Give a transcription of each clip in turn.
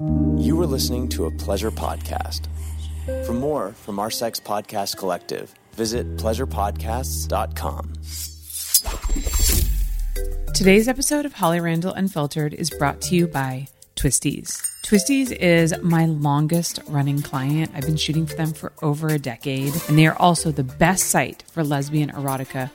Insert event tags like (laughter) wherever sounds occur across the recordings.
You were listening to a pleasure podcast. For more from our sex podcast collective, visit pleasurepodcasts.com. Today's episode of Holly Randall Unfiltered is brought to you by Twistys. Twistys is my longest running client. I've been shooting for them for over a decade, and they are also the best site for lesbian erotica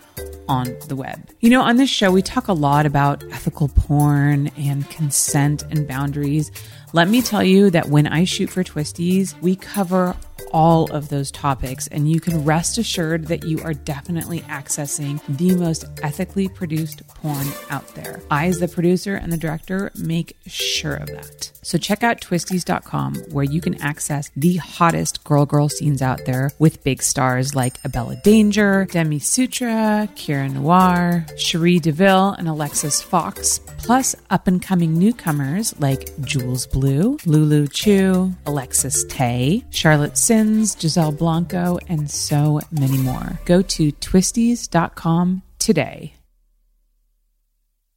on the web. You know, on this show, we talk a lot about ethical porn and consent and boundaries. Let me tell you that when I shoot for Twistys, we cover all of those topics, and you can rest assured that you are definitely accessing the most ethically produced porn out there. I, as the producer and the director, make sure of that. So check out twistys.com where you can access the hottest girl girl scenes out there with big stars like Abella Danger, Demi Sutra, Kira Noir, Cherie DeVille, and Alexis Fox, plus up and coming newcomers like Jules Blue, Lulu Chu, Alexis Tay, Charlotte Sins, Giselle Blanco, and so many more. Go to twistys.com today.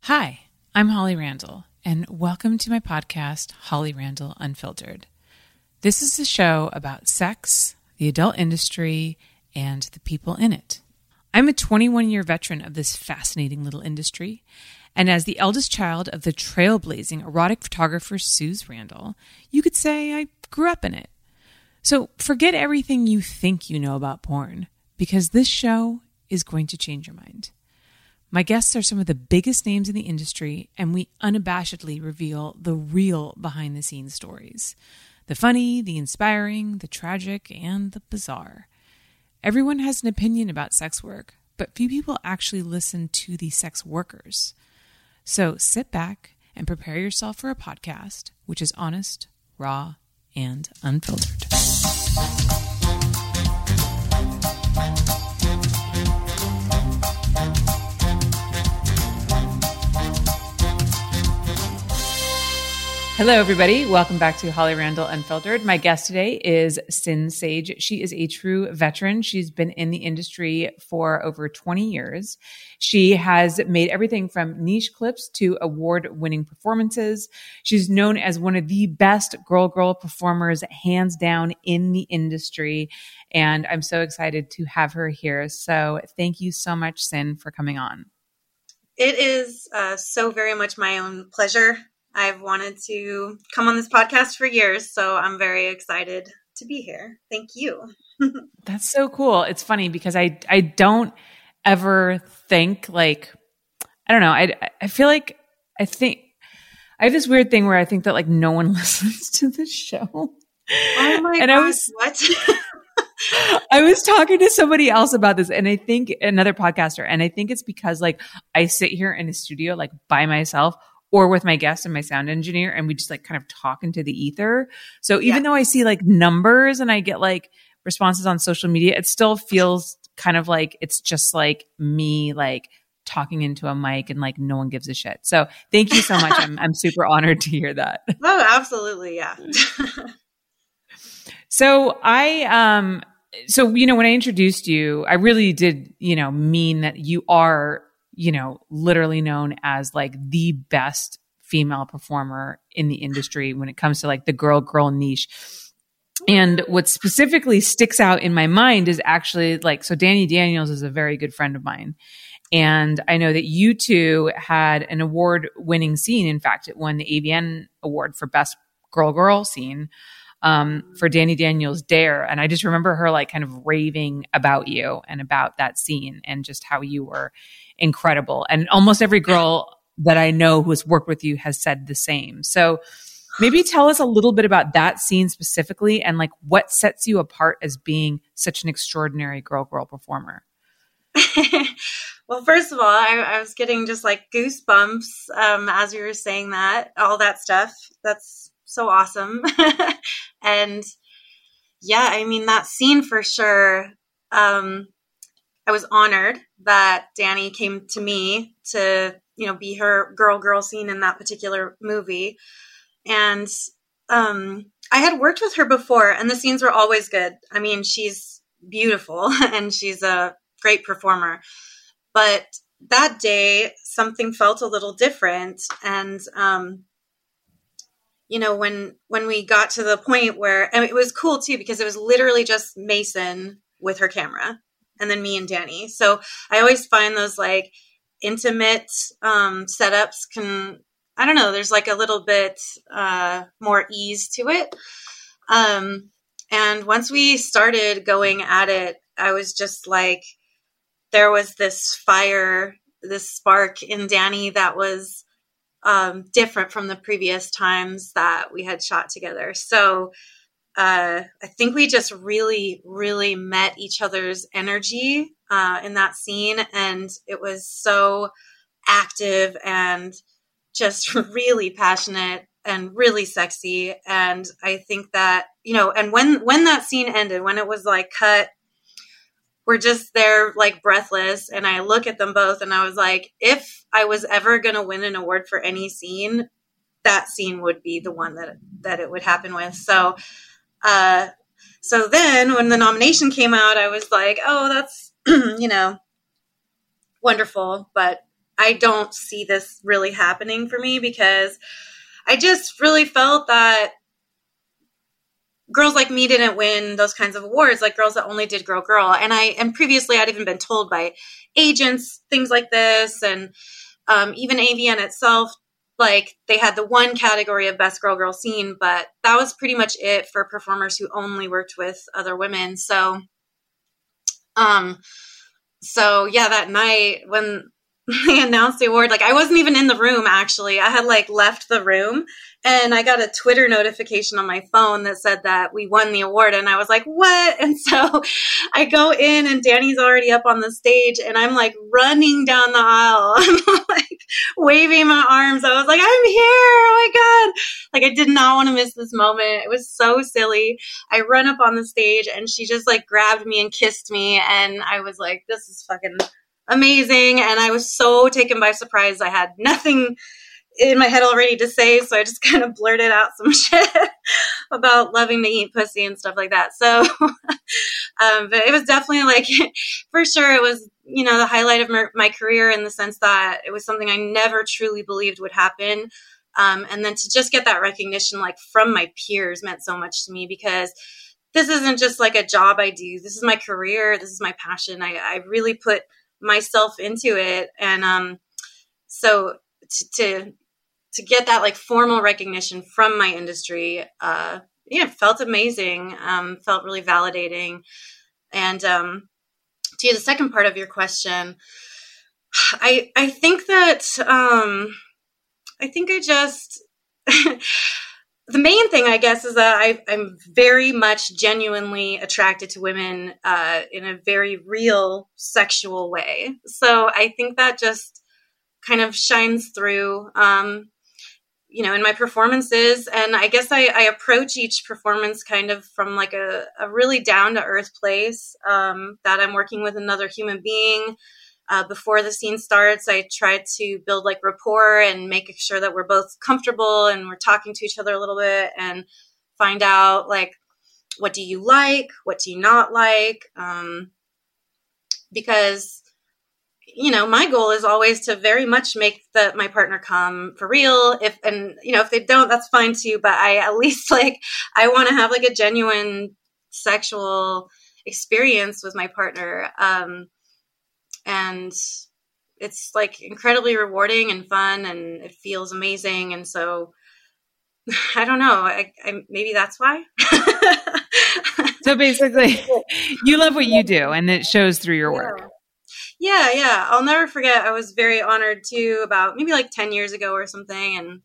Hi, I'm Holly Randall, and welcome to my podcast, Holly Randall Unfiltered. This is a show about sex, the adult industry, and the people in it. I'm a 21 year veteran of this fascinating little industry, and as the eldest child of the trailblazing erotic photographer Suze Randall, you could say I grew up in it. So forget everything you think you know about porn, because this show is going to change your mind. My guests are some of the biggest names in the industry, and we unabashedly reveal the real behind the scenes stories the funny, the inspiring, the tragic, and the bizarre. Everyone has an opinion about sex work, but few people actually listen to the sex workers. So sit back and prepare yourself for a podcast which is honest, raw, and unfiltered. Thank you. Hello, everybody. Welcome back to Holly Randall Unfiltered. My guest today is Sinn Sage. She is a true veteran. She's been in the industry for over 20 years. She has made everything from niche clips to award winning performances. She's known as one of the best girl girl performers, hands down, in the industry. And I'm so excited to have her here. So thank you so much, Sinn, for coming on. It is uh, so very much my own pleasure I've wanted to come on this podcast for years, so I'm very excited to be here. Thank you. (laughs) That's so cool. It's funny because I I don't ever think like I don't know. I I feel like I think I have this weird thing where I think that like no one (laughs) listens to this show. Oh my and God, I was what? (laughs) I was talking to somebody else about this and I think another podcaster and I think it's because like I sit here in a studio like by myself or with my guest and my sound engineer and we just like kind of talk into the ether. So even yeah. though I see like numbers and I get like responses on social media, it still feels kind of like it's just like me like talking into a mic and like no one gives a shit. So thank you so much. I'm I'm super (laughs) honored to hear that. Oh, absolutely, yeah. (laughs) so I um so you know when I introduced you, I really did, you know, mean that you are you know, literally known as like the best female performer in the industry when it comes to like the girl girl niche. And what specifically sticks out in my mind is actually like, so Dani Daniels is a very good friend of mine. And I know that you two had an award winning scene. In fact, it won the AVN award for best girl girl scene um, for Dani Daniels Dare. And I just remember her like kind of raving about you and about that scene and just how you were incredible. And almost every girl that I know who has worked with you has said the same. So maybe tell us a little bit about that scene specifically and like what sets you apart as being such an extraordinary girl girl performer. (laughs) well, first of all, I, I, was getting just like goosebumps um, as you were saying that, all that stuff. That's so awesome. (laughs) and yeah, I mean, that scene for sure. Um, I was honored that Dani came to me to, you know, be her girl girl scene in that particular movie. And um, I had worked with her before, and the scenes were always good. I mean, she's beautiful (laughs) and she's a great performer. But that day, something felt a little different. And um, you know, when when we got to the point where and it was cool too because it was literally just Mason with her camera and then me and Dani. So I always find those like intimate um, setups can I don't know, there's like a little bit uh, more ease to it. Um, and once we started going at it, I was just like, there was this fire, this spark in Dani that was um, different from the previous times that we had shot together. So uh, I think we just really, really met each other's energy uh, in that scene. And it was so active and just (laughs) really passionate and really sexy and i think that you know and when when that scene ended when it was like cut we're just there like breathless and i look at them both and i was like if i was ever going to win an award for any scene that scene would be the one that that it would happen with. So uh so then when the nomination came out i was like oh that's (clears throat) you know wonderful but i don't see this really happening for me because I just really felt that girls like me didn't win those kinds of awards like girls that only did girl girl. And i and previously i'd even been told by agents things like this and um, even avn itself like they had the one category of best girl girl scene but that was pretty much it for performers who only worked with other women. So um so yeah that night when (laughs) they announced the award. Like i wasn't even in the room actually. I had like left the room and i got a twitter notification on my phone that said that we won the award and i was like what? (laughs) And so i go in and Dani's already up on the stage and i'm like running down the aisle. (laughs) I'm like waving my arms. I was like i'm here. Oh my god. Like i did not want to miss this moment. It was so silly. I run up on the stage and she just like grabbed me and kissed me and i was like this is fucking amazing. And I was so taken by surprise. I had nothing in my head already to say, so I just (laughs) kind of blurted out some (laughs) shit about loving to eat pussy and stuff like that. So, (laughs) um, but it was definitely like, for sure, it was, you know, the highlight of my career in the sense that it was something I never truly believed would happen. Um, and then to just get that recognition, like from my peers, meant so much to me because this isn't just like a job I do. This is my career. This is my passion. I, I really put myself into it. And um so t- to to get that like formal recognition from my industry uh yeah felt amazing um felt really validating. And um to the second part of your question i i think that um i think i just (laughs) the main thing, I guess, is that I, am very much genuinely attracted to women uh, in a very real sexual way. So I think that just kind of shines through, um, you know, in my performances. And I guess I, I, approach each performance kind of from like a, a really down to earth place um, that I'm working with another human being uh, before the scene starts, I try to build like rapport and make sure that we're both comfortable and we're talking to each other a little bit and find out like what do you like, what do you not like, um, because you know my goal is always to very much make the my partner come for real. If and you know if they don't that's fine too but i at (laughs) least like i want to have like a genuine sexual experience with my partner. Um and it's like incredibly rewarding and fun and it feels amazing and so (laughs) i don't know I, I maybe that's why. So basically (laughs) you love what you do and it shows through your work. Yeah. Yeah i'll never forget i was very honored too about maybe like 10 years ago or something and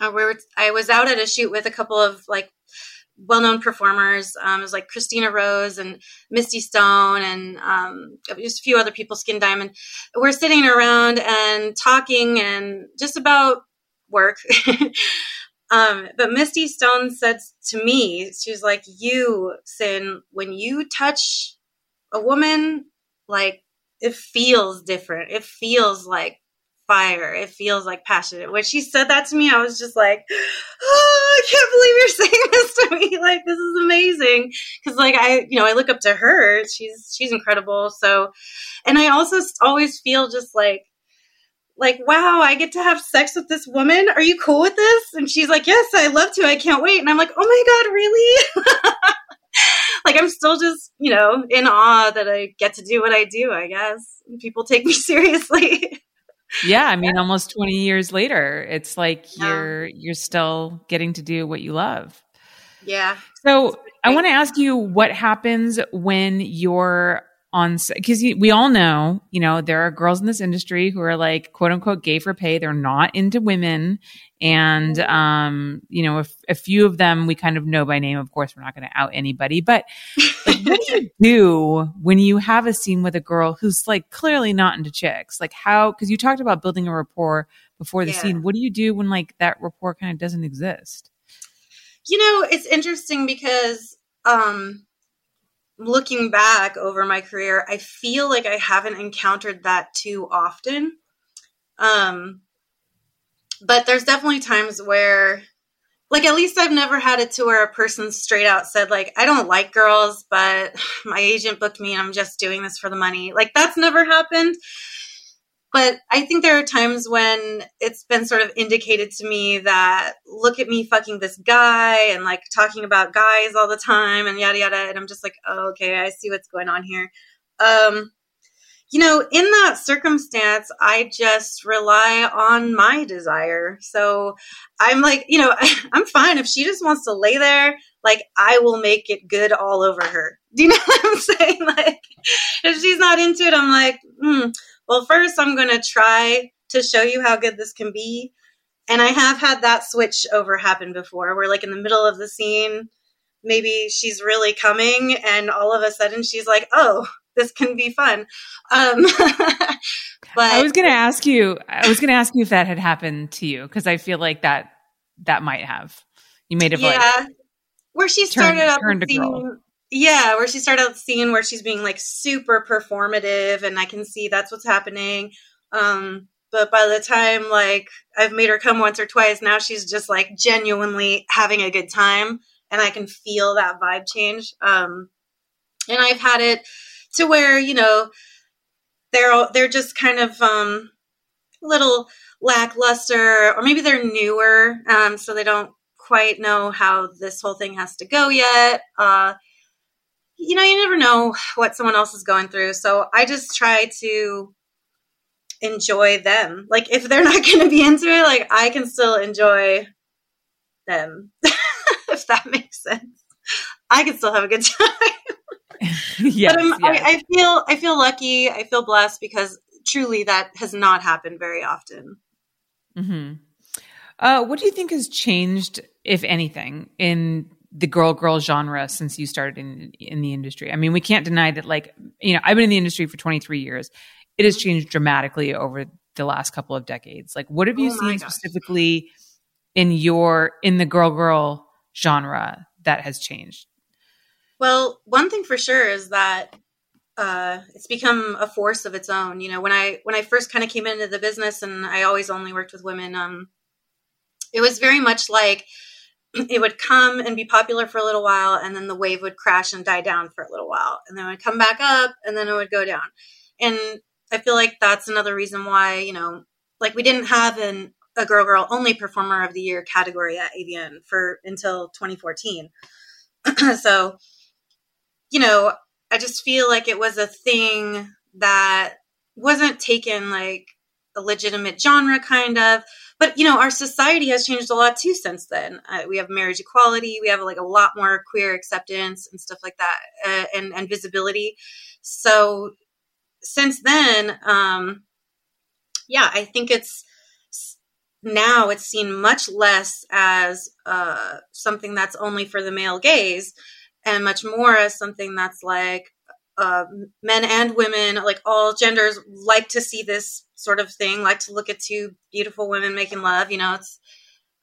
uh, we were, i was out at a shoot with a couple of like well-known performers. Um, it was like Christina Rose and Misty Stone and um, just a few other people, Skin Diamond. We're sitting around and talking and just about work. (laughs) um, but Misty Stone said to me, she's like, "You, Sinn, when you touch a woman, like it feels different. It feels like fire. It feels like passionate. When she said that to me, I was just like, oh, I can't believe you're (laughs) saying this to me. Like, this is amazing. Cause like, I, you know, I look up to her. She's, she's incredible. So, and I also always feel just like, like, wow, I get to have sex with this woman. Are you cool with this? And she's like, yes, I love to. I can't wait. And I'm like, oh my God, really? (laughs) like, I'm still just, you know, in awe that I get to do what I do, I guess. People take me (laughs) seriously. Yeah, I (laughs) mean, almost 20 years later, it's like yeah. you're you're still getting to do what you love. Yeah. So I want to ask you what happens when you're on because we all know, you know, there are girls in this industry who are like quote unquote gay for pay. They're not into women, and um, you know, if a few of them we kind of know by name. Of course, we're not going to out anybody, but like, what do you (laughs) do when you have a scene with a girl who's like clearly not into chicks? Like how? Because you talked about building a rapport before the yeah. scene. What do you do when like that rapport kind of doesn't exist? You know, it's interesting because um looking back over my career, I feel like I haven't encountered that too often. Um, but there's definitely times where, like, at least I've never had it to where a person straight out said, like, I don't like girls, but (sighs) my agent booked me and I'm just doing this for the money. Like, that's never happened. But I think there are times when it's been sort of indicated to me that look at me fucking this guy and like talking about guys all the time and yada yada. And I'm just like, oh, okay, I see what's going on here. Um, you know, in that circumstance, I just rely on my desire. So I'm like, you know, (laughs) I'm fine. If she just wants to lay there, like, I will make it good all over her. Do you know (laughs) what I'm saying? Like, if she's not into it, I'm like, hmm well, first I'm going to try to show you how good this can be. And I have had that switch over happen before where, like, in the middle of the scene, maybe she's really coming, and all of a sudden she's like, oh, this can be fun. Um, (laughs) but I was going to ask you, I was going to ask you if that had happened to you because I feel like that that might have. You made it yeah, like where she started turned, out turned the scene, yeah, where she started out scene where she's being like super performative, and I can see that's what's happening. Um, but by the time like I've made her come once or twice, now she's just like genuinely having a good time, and I can feel that vibe change. Um, and I've had it to where you know they're they're just kind of um, little lackluster, or maybe they're newer, um, so they don't quite know how this whole thing has to go yet. Uh, you know, you never know what someone else is going through. So I just try to enjoy them. Like if they're (laughs) not going to be into it, like I can still enjoy them. (laughs) if that makes sense. I can still have a good (laughs) time. yes, but yes. I, I feel I feel lucky. I feel blessed because truly that has not happened very often. hmm Uh, what do you think has changed, if anything, in the girl girl genre since you started in in the industry. I mean, we can't deny that like, you know, I've been in the industry for 23 years. It has changed dramatically over the last couple of decades. Like what have you oh seen gosh. specifically in your in the girl girl genre that has changed? Well, one thing for sure is that uh, it's become a force of its own. You know, when I when I first kind of came into the business, and I always only worked with women, um, it was very much like it would come and be popular for a little while and then the wave would crash and die down for a little while and then it would come back up and then it would go down. And i feel like that's another reason why you know like we didn't have an a girl girl only performer of the year category at avn for until 2014 (clears throat) so you know i just feel like it was a thing that wasn't taken like a legitimate genre kind of but you know our society has changed a lot too since then. Uh, we have marriage equality we have like a lot more queer acceptance and stuff like that uh, and and visibility. So since then um yeah i think it's now it's seen much less as uh something that's only for the male gaze and much more as something that's like uh, men and women, like all genders, like to see this sort of thing, like to look at two beautiful women making love. You know, it's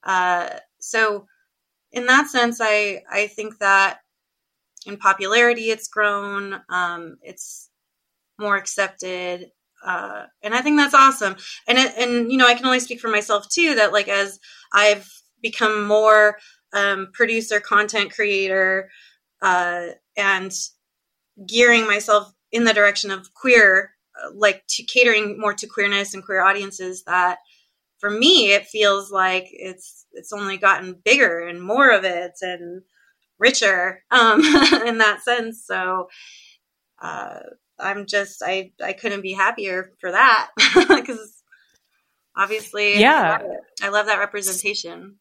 uh, so in that sense, I I think that in popularity, it's grown. Um, it's more accepted, uh, and I think that's awesome. And it, and you know, I can only speak for myself too. That like as I've become more um, producer, content creator, uh, and gearing myself in the direction of queer like to catering more to queerness and queer audiences that for me it feels like it's it's only gotten bigger and more of it and richer um, (laughs) in that sense. So uh, i'm just i i couldn't be happier for that (laughs) because obviously yeah. I love, I love that representation.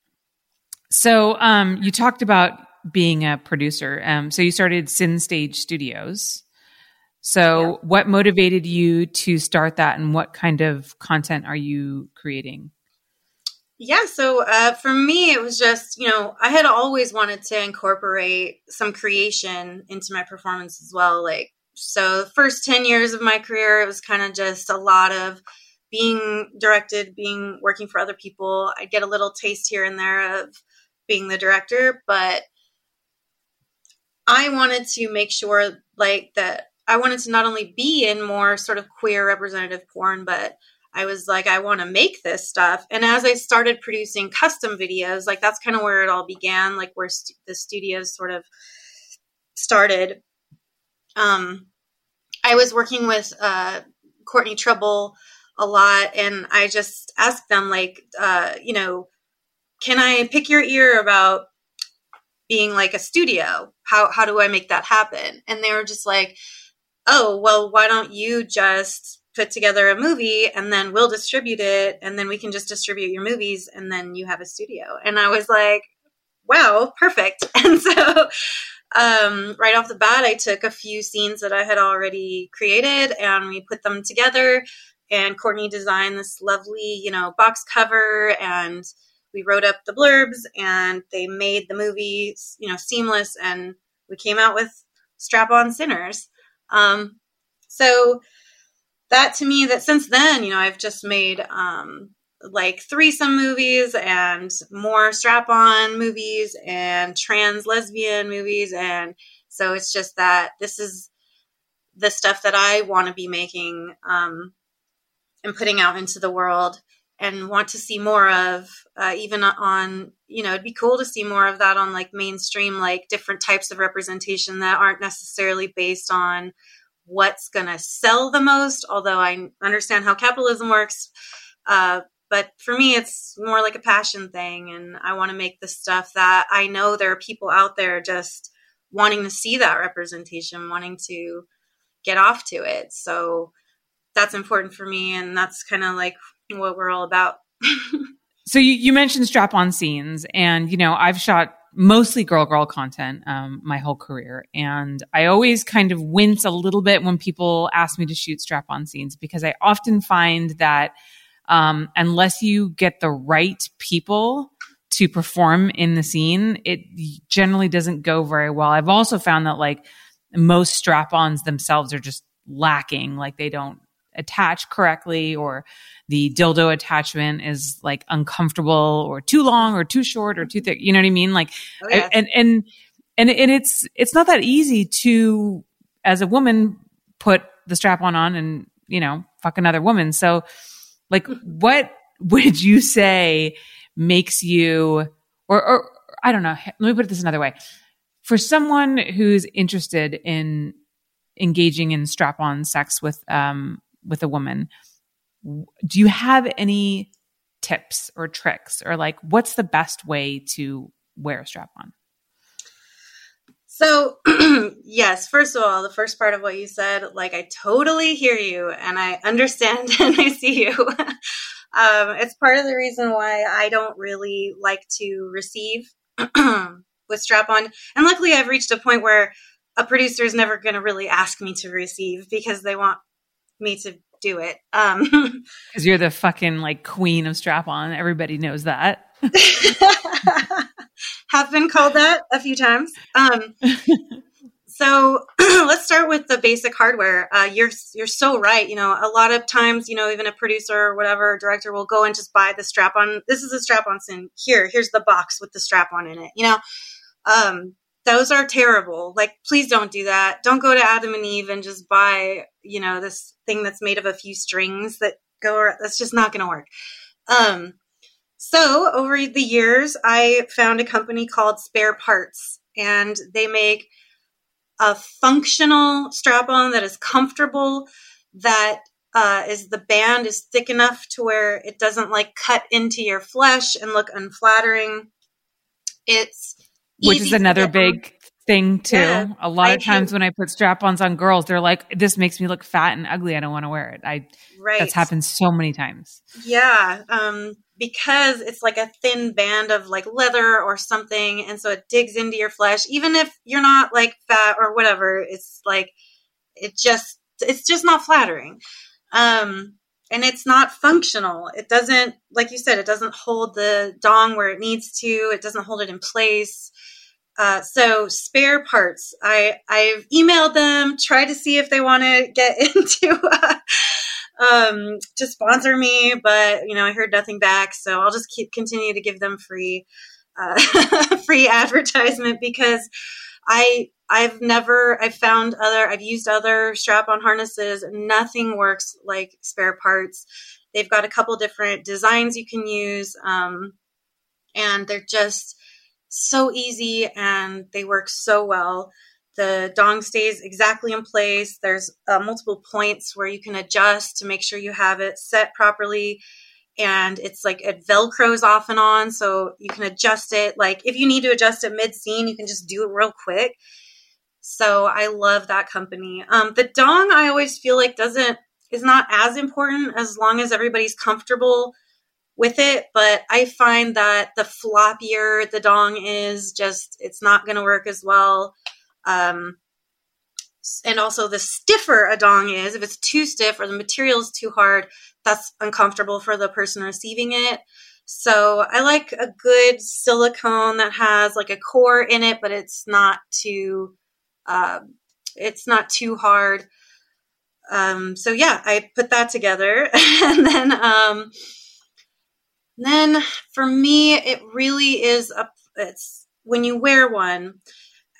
So um, you talked about being a producer um, so you started Sinn Sage studios so, yeah. what motivated you to start that, and what kind of content are you creating? Yeah, so uh, for me, it was just, you know, I had always wanted to incorporate some creation into my performance as well. Like, so the first 10 years of my career, it was kind of just a lot of being directed, being working for other people. I'd get a little taste here and there of being the director, but I wanted to make sure like that I wanted to not only be in more sort of queer representative porn, but I was like, I want to make this stuff. And as I started producing custom videos, like that's kind of where it all began, like where st- the studios sort of started. Um, I was working with uh, Courtney Trouble a lot, and I just asked them, like, uh, you know, can I pick your ear about being like a studio? How how do I make that happen? And they were just like, oh, well, why don't you just put together a movie and then we'll distribute it and then we can just distribute your movies and then you have a studio. And I was like, wow, perfect. (laughs) And so um, right off the bat, I took a few scenes that I had already created and we put them together. And Courtney designed this lovely, you know, box cover and we wrote up the blurbs and they made the movie, you know, seamless. And we came out with Strap On Sinners. Um, so that to me, that since then, you know, I've just made um, like threesome movies and more strap on movies and trans lesbian movies. And so it's just that this is the stuff that I want to be making um, and putting out into the world and want to see more of uh, even on you know it'd be cool to see more of that on like mainstream like different types of representation that aren't necessarily based on what's going to sell the most although i understand how capitalism works. Uh, but for me it's more like a passion thing and i want to make the stuff that i know there are people out there just wanting to see that representation wanting to get off to it. So that's important for me and that's kind of like what we're all about. (laughs) so you, you mentioned strap on scenes and, you know, I've shot mostly girl girl content um, my whole career and i always kind of wince a little bit when people ask me to shoot strap on scenes because i often find that um, unless you get the right people to perform in the scene it generally doesn't go very well i've also found that like most strap ons themselves are just lacking like they don't attach correctly or the dildo attachment is like uncomfortable or too long or too short or too thick you know what i mean? Like oh, yeah. and and and and it's it's not that easy to as a woman put the strap on on and you know fuck another woman. So like what (laughs) would you say makes you or or i don't know let me put it this another way. For someone who's interested in engaging in strap on sex with um with a woman. Do you have any tips or tricks or like what's the best way to wear a strap on? So (clears throat) yes first of all the first part of what you said like i totally hear you and i understand (laughs) and i see you. (laughs) Um, it's part of the reason why i don't really like to receive (clears throat) with strap on. And luckily i've reached a point where a producer is never going to really ask me to receive because they want me to do it. Um, (laughs) because you're the fucking like queen of strap on. Everybody knows that. (laughs) Have been called that a few times. Um, (laughs) so (clears throat) let's start with the basic hardware. Uh, you're you're so right. You know, a lot of times, you know, even a producer or whatever director will go and just buy the strap on. This is a strap on sin. Here, here's the box with the strap on in it. You know, um, those are terrible. Like, please don't do that. Don't go to Adam and Eve and just buy, you know, this thing that's made of a few strings that go. That's just not going to work. Um, so over the years, I found a company called Spare Parts, and they make a functional strap-on that is comfortable, that uh, is the band is thick enough to where it doesn't like cut into your flesh and look unflattering. It's which is another big thing too. Yeah, a lot of times when I put strap-ons on girls, they're like, "This makes me look fat and ugly. I don't want to wear it." I right. that's happened so many times. Yeah, um, because it's like a thin band of like leather or something, and so it digs into your flesh. Even if you're not like fat or whatever, it's like it just it's just not flattering. Um, and it's not functional. It doesn't, like you said, it doesn't hold the dong where it needs to. It doesn't hold it in place. Uh, so spare parts, I I've emailed them, tried to see if they want to get (laughs) into uh, um, to sponsor me, but you know I heard nothing back. So I'll just keep continue to give them free uh, (laughs) free advertisement because I I've never I've found other I've used other strap-on harnesses. Nothing works like spare parts. They've got a couple different designs you can use, um, and they're just so easy and they work so well. The dong stays exactly in place. There's uh, multiple points where you can adjust to make sure you have it set properly and it's like it velcros off and on so you can adjust it like if you need to adjust it mid scene you can just do it real quick so i love that company um, the dong i always feel like doesn't is not as important as long as everybody's comfortable with it but i find that the floppier the dong is just it's not going to work as well um, and also the stiffer a dong is if it's too stiff or the material is too hard that's uncomfortable for the person receiving it. So I like a good silicone that has like a core in it, but it's not too, uh, it's not too hard. Um, so yeah, I put that together, (laughs) and then, um, then for me, it really is a. It's when you wear one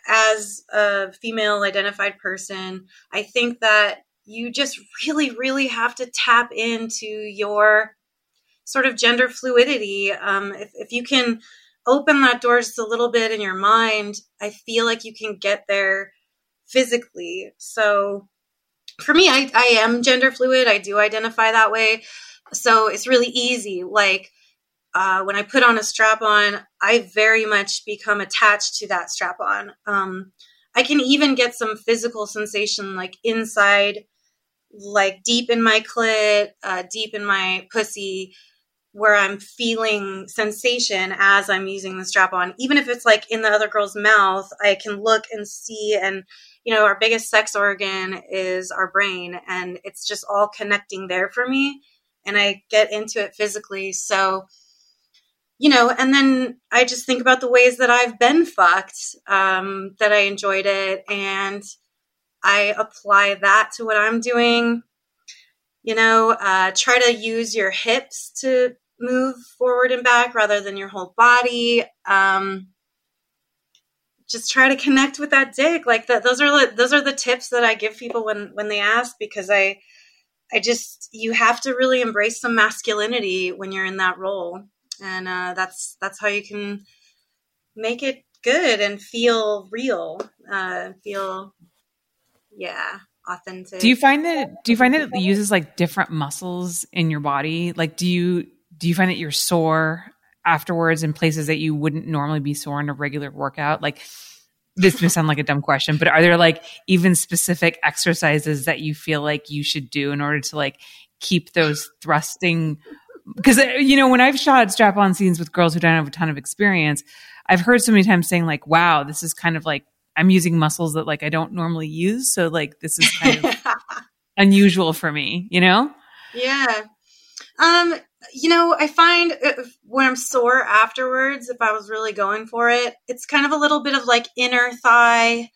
as a female identified person. I think that you just really, really have to tap into your sort of gender fluidity. Um, if, if you can open that door just a little bit in your mind, I feel like you can get there physically. So for me, I, I am gender fluid. I do identify that way. So it's really easy. Like uh, when I put on a strap on, I very much become attached to that strap on. Um, I can even get some physical sensation like inside like deep in my clit, uh, deep in my pussy, where I'm feeling sensation as I'm using the strap on. Even if it's like in the other girl's mouth, I can look and see. And, you know, our biggest sex organ is our brain, and it's just all connecting there for me. And I get into it physically. So, you know, and then I just think about the ways that I've been fucked, um, that I enjoyed it. And, I apply that to what I'm doing. You know, uh, try to use your hips to move forward and back rather than your whole body. Um, just try to connect with that dick. Like that, those are those are the tips that I give people when when they ask because I I just you have to really embrace some masculinity when you're in that role, and uh, that's that's how you can make it good and feel real, uh, feel yeah authentic. Do you find that do you find that it uses like different muscles in your body? Like do you do you find that you're sore afterwards in places that you wouldn't normally be sore in a regular workout like this may sound like a dumb question but are there like even specific exercises that you feel like you should do in order to like keep those thrusting because uh, you know when i've shot strap on scenes with girls who don't have a ton of experience i've heard so many times saying like wow this is kind of like I'm using muscles that like I don't normally use. So like this is kind of (laughs) unusual for me, you know? Yeah. Um, you know, I find when I'm sore afterwards, if I was really going for it, it's kind of a little bit of like inner thigh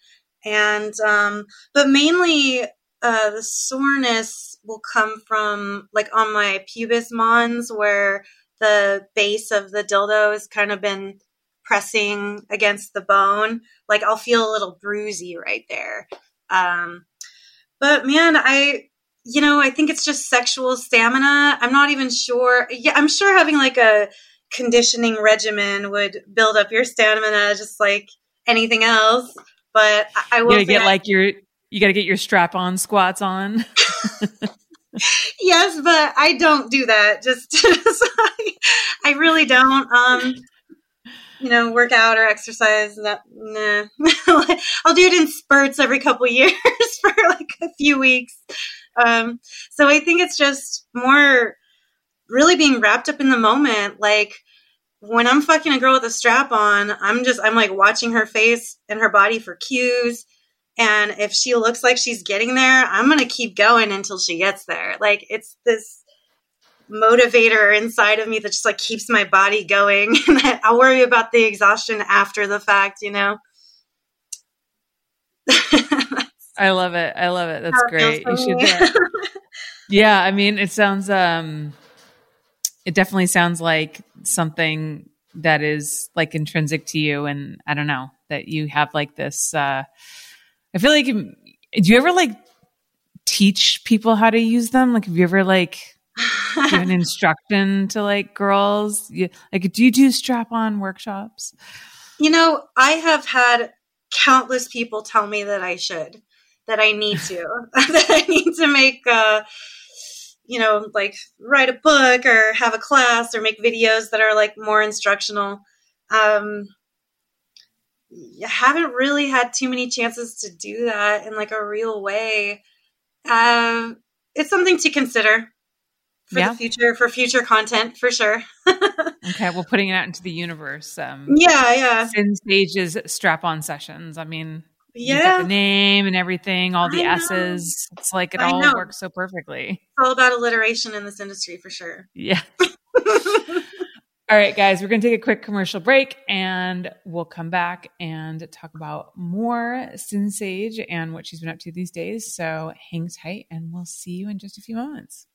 and um but mainly uh the soreness will come from like on my pubis mons where the base of the dildo has kind of been pressing against the bone, like I'll feel a little bruisey right there. Um, but man, I, you know, I think it's just sexual stamina. I'm not even sure. Yeah, I'm sure having like a conditioning regimen would build up your stamina just like anything else. But I, will you get I, like your you got to get your strap on squats on. (laughs) yes, but I don't do that. Just, (laughs) I really don't. Um, you know, work out or exercise. That nah. (laughs) I'll do it in spurts every couple years for like a few weeks. Um, so I think it's just more really being wrapped up in the moment. Like when I'm fucking a girl with a strap on, I'm just I'm like watching her face and her body for cues. And if she looks like she's getting there, I'm gonna keep going until she gets there. Like it's this motivator inside of me that just like keeps my body going (laughs) I'll worry about the exhaustion after the fact, you know. (laughs) I love it. I love it. That's great. You should (laughs) Yeah, I mean it sounds um it definitely sounds like something that is like intrinsic to you and I don't know, that you have like this uh I feel like do you ever like teach people how to use them? Like have you ever like given (laughs) instruction to like girls? You, like, do you do strap on workshops? You know, I have had countless people tell me that I should, that I need to, (laughs) that I need to make, uh, you know, like write a book or have a class or make videos that are like more instructional. Um, I haven't really had too many chances to do that in like a real way. Um, it's something to consider for yeah. the future for future content for sure. (laughs) okay, well, putting it out into the universe. Um, yeah, yeah. Sinn Sage's strap on sessions. I mean, yeah, the name and everything, all the S's. It's like it I all know. works so perfectly. It's all about alliteration in this industry for sure. Yeah. (laughs) all right, guys, we're going to take a quick commercial break and we'll come back and talk about more Sinn Sage and what she's been up to these days. So hang tight and we'll see you in just a few moments.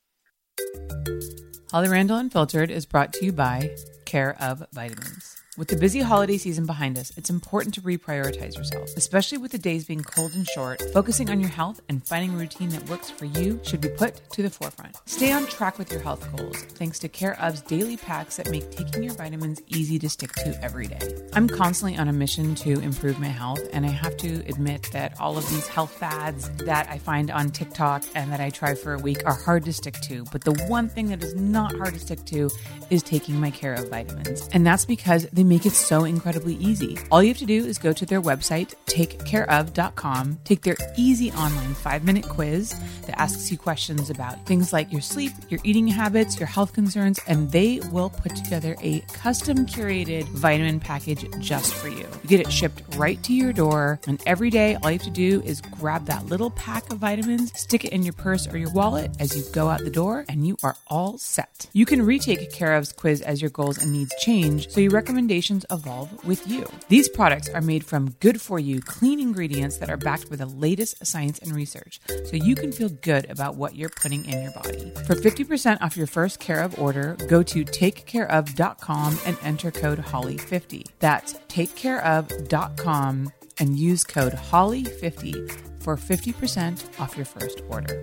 Holly Randall Unfiltered is brought to you by Care of Vitamins. With the busy holiday season behind us, it's important to reprioritize yourself, especially with the days being cold and short. Focusing on your health and finding a routine that works for you should be put to the forefront. Stay on track with your health goals thanks to Care of's daily packs that make taking your vitamins easy to stick to every day. I'm constantly on a mission to improve my health, and I have to admit that all of these health fads that I find on TikTok and that I try for a week are hard to stick to. But the one thing that is not hard to stick to is taking my Care of vitamins. And that's because they make it so incredibly easy. All you have to do is go to their website, takecareof.com, take their easy online five minute quiz that asks you questions about things like your sleep, your eating habits, your health concerns, and they will put together a custom curated vitamin package just for you. You get it shipped right to your door, and every day all you have to do is grab that little pack of vitamins, stick it in your purse or your wallet as you go out the door, and you are all set. You can retake Care of's quiz as your goals and needs change, so your recommendations evolve with you. These products are made from good for you, clean ingredients that are backed with the latest science and research, so you can feel good about what you're putting in your body. For 50% off your first Care of order, go to takecareof.com and enter code HOLLY50. That's takecareof.com and use code HOLLY50 for 50% off your first order.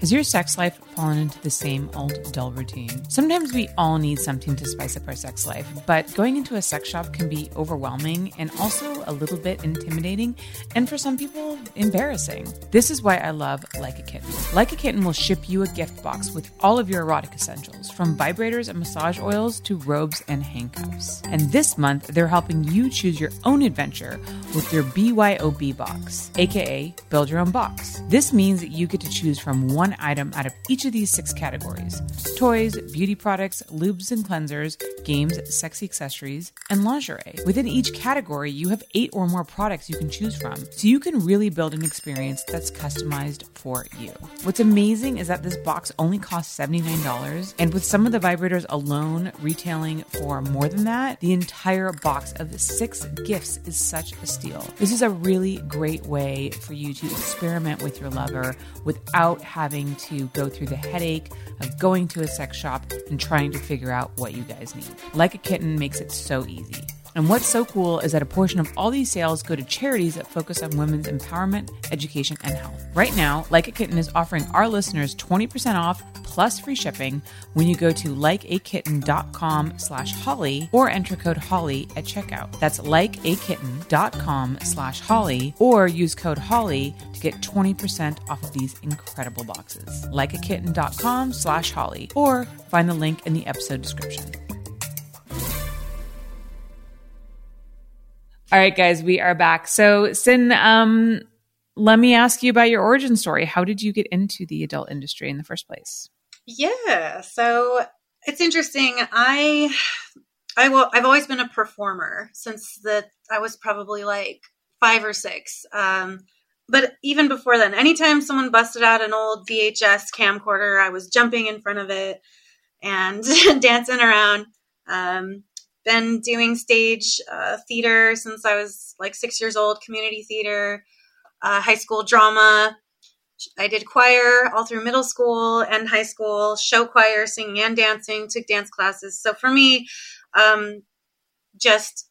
Has your sex life fallen into the same old dull routine? Sometimes we all need something to spice up our sex life, but going into a sex shop can be overwhelming and also a little bit intimidating, and for some people, embarrassing. This is why I love Like a Kitten. Like a Kitten will ship you a gift box with all of your erotic essentials, from vibrators and massage oils to robes and handcuffs. And this month, they're helping you choose your own adventure with their BYOB box, aka Build Your Own Box. This means that you get to choose from one one item out of each of these six categories toys, beauty products, lubes and cleansers, games, sexy accessories, and lingerie. Within each category, you have eight or more products you can choose from, so you can really build an experience that's customized for you. What's amazing is that this box only costs $79, and with some of the vibrators alone retailing for more than that, the entire box of six gifts is such a steal. This is a really great way for you to experiment with your lover without having having to go through the headache of going to a sex shop and trying to figure out what you guys need. Like a Kitten makes it so easy. And what's so cool is that a portion of all these sales go to charities that focus on women's empowerment, education, and health. Right now, Like a Kitten is offering our listeners 20% off plus free shipping when you go to likeakitten.com slash holly or enter code holly at checkout. That's likeakitten.com slash holly or use code holly to get 20% off of these incredible boxes. Likeakitten.com slash holly or find the link in the episode description. All right, guys, we are back. So, Sinn, um, let me ask you about your origin story. How did you get into the adult industry in the first place? Yeah, so it's interesting. I, I will. I've always been a performer since the I was probably like five or six. Um, but even before then, anytime someone busted out an old VHS camcorder, I was jumping in front of it and (laughs) dancing around. Um, been doing stage uh, theater since I was like six years old, community theater, uh, high school drama. I did choir all through middle school and high school, show choir, singing and dancing, took dance classes. So for me, um, just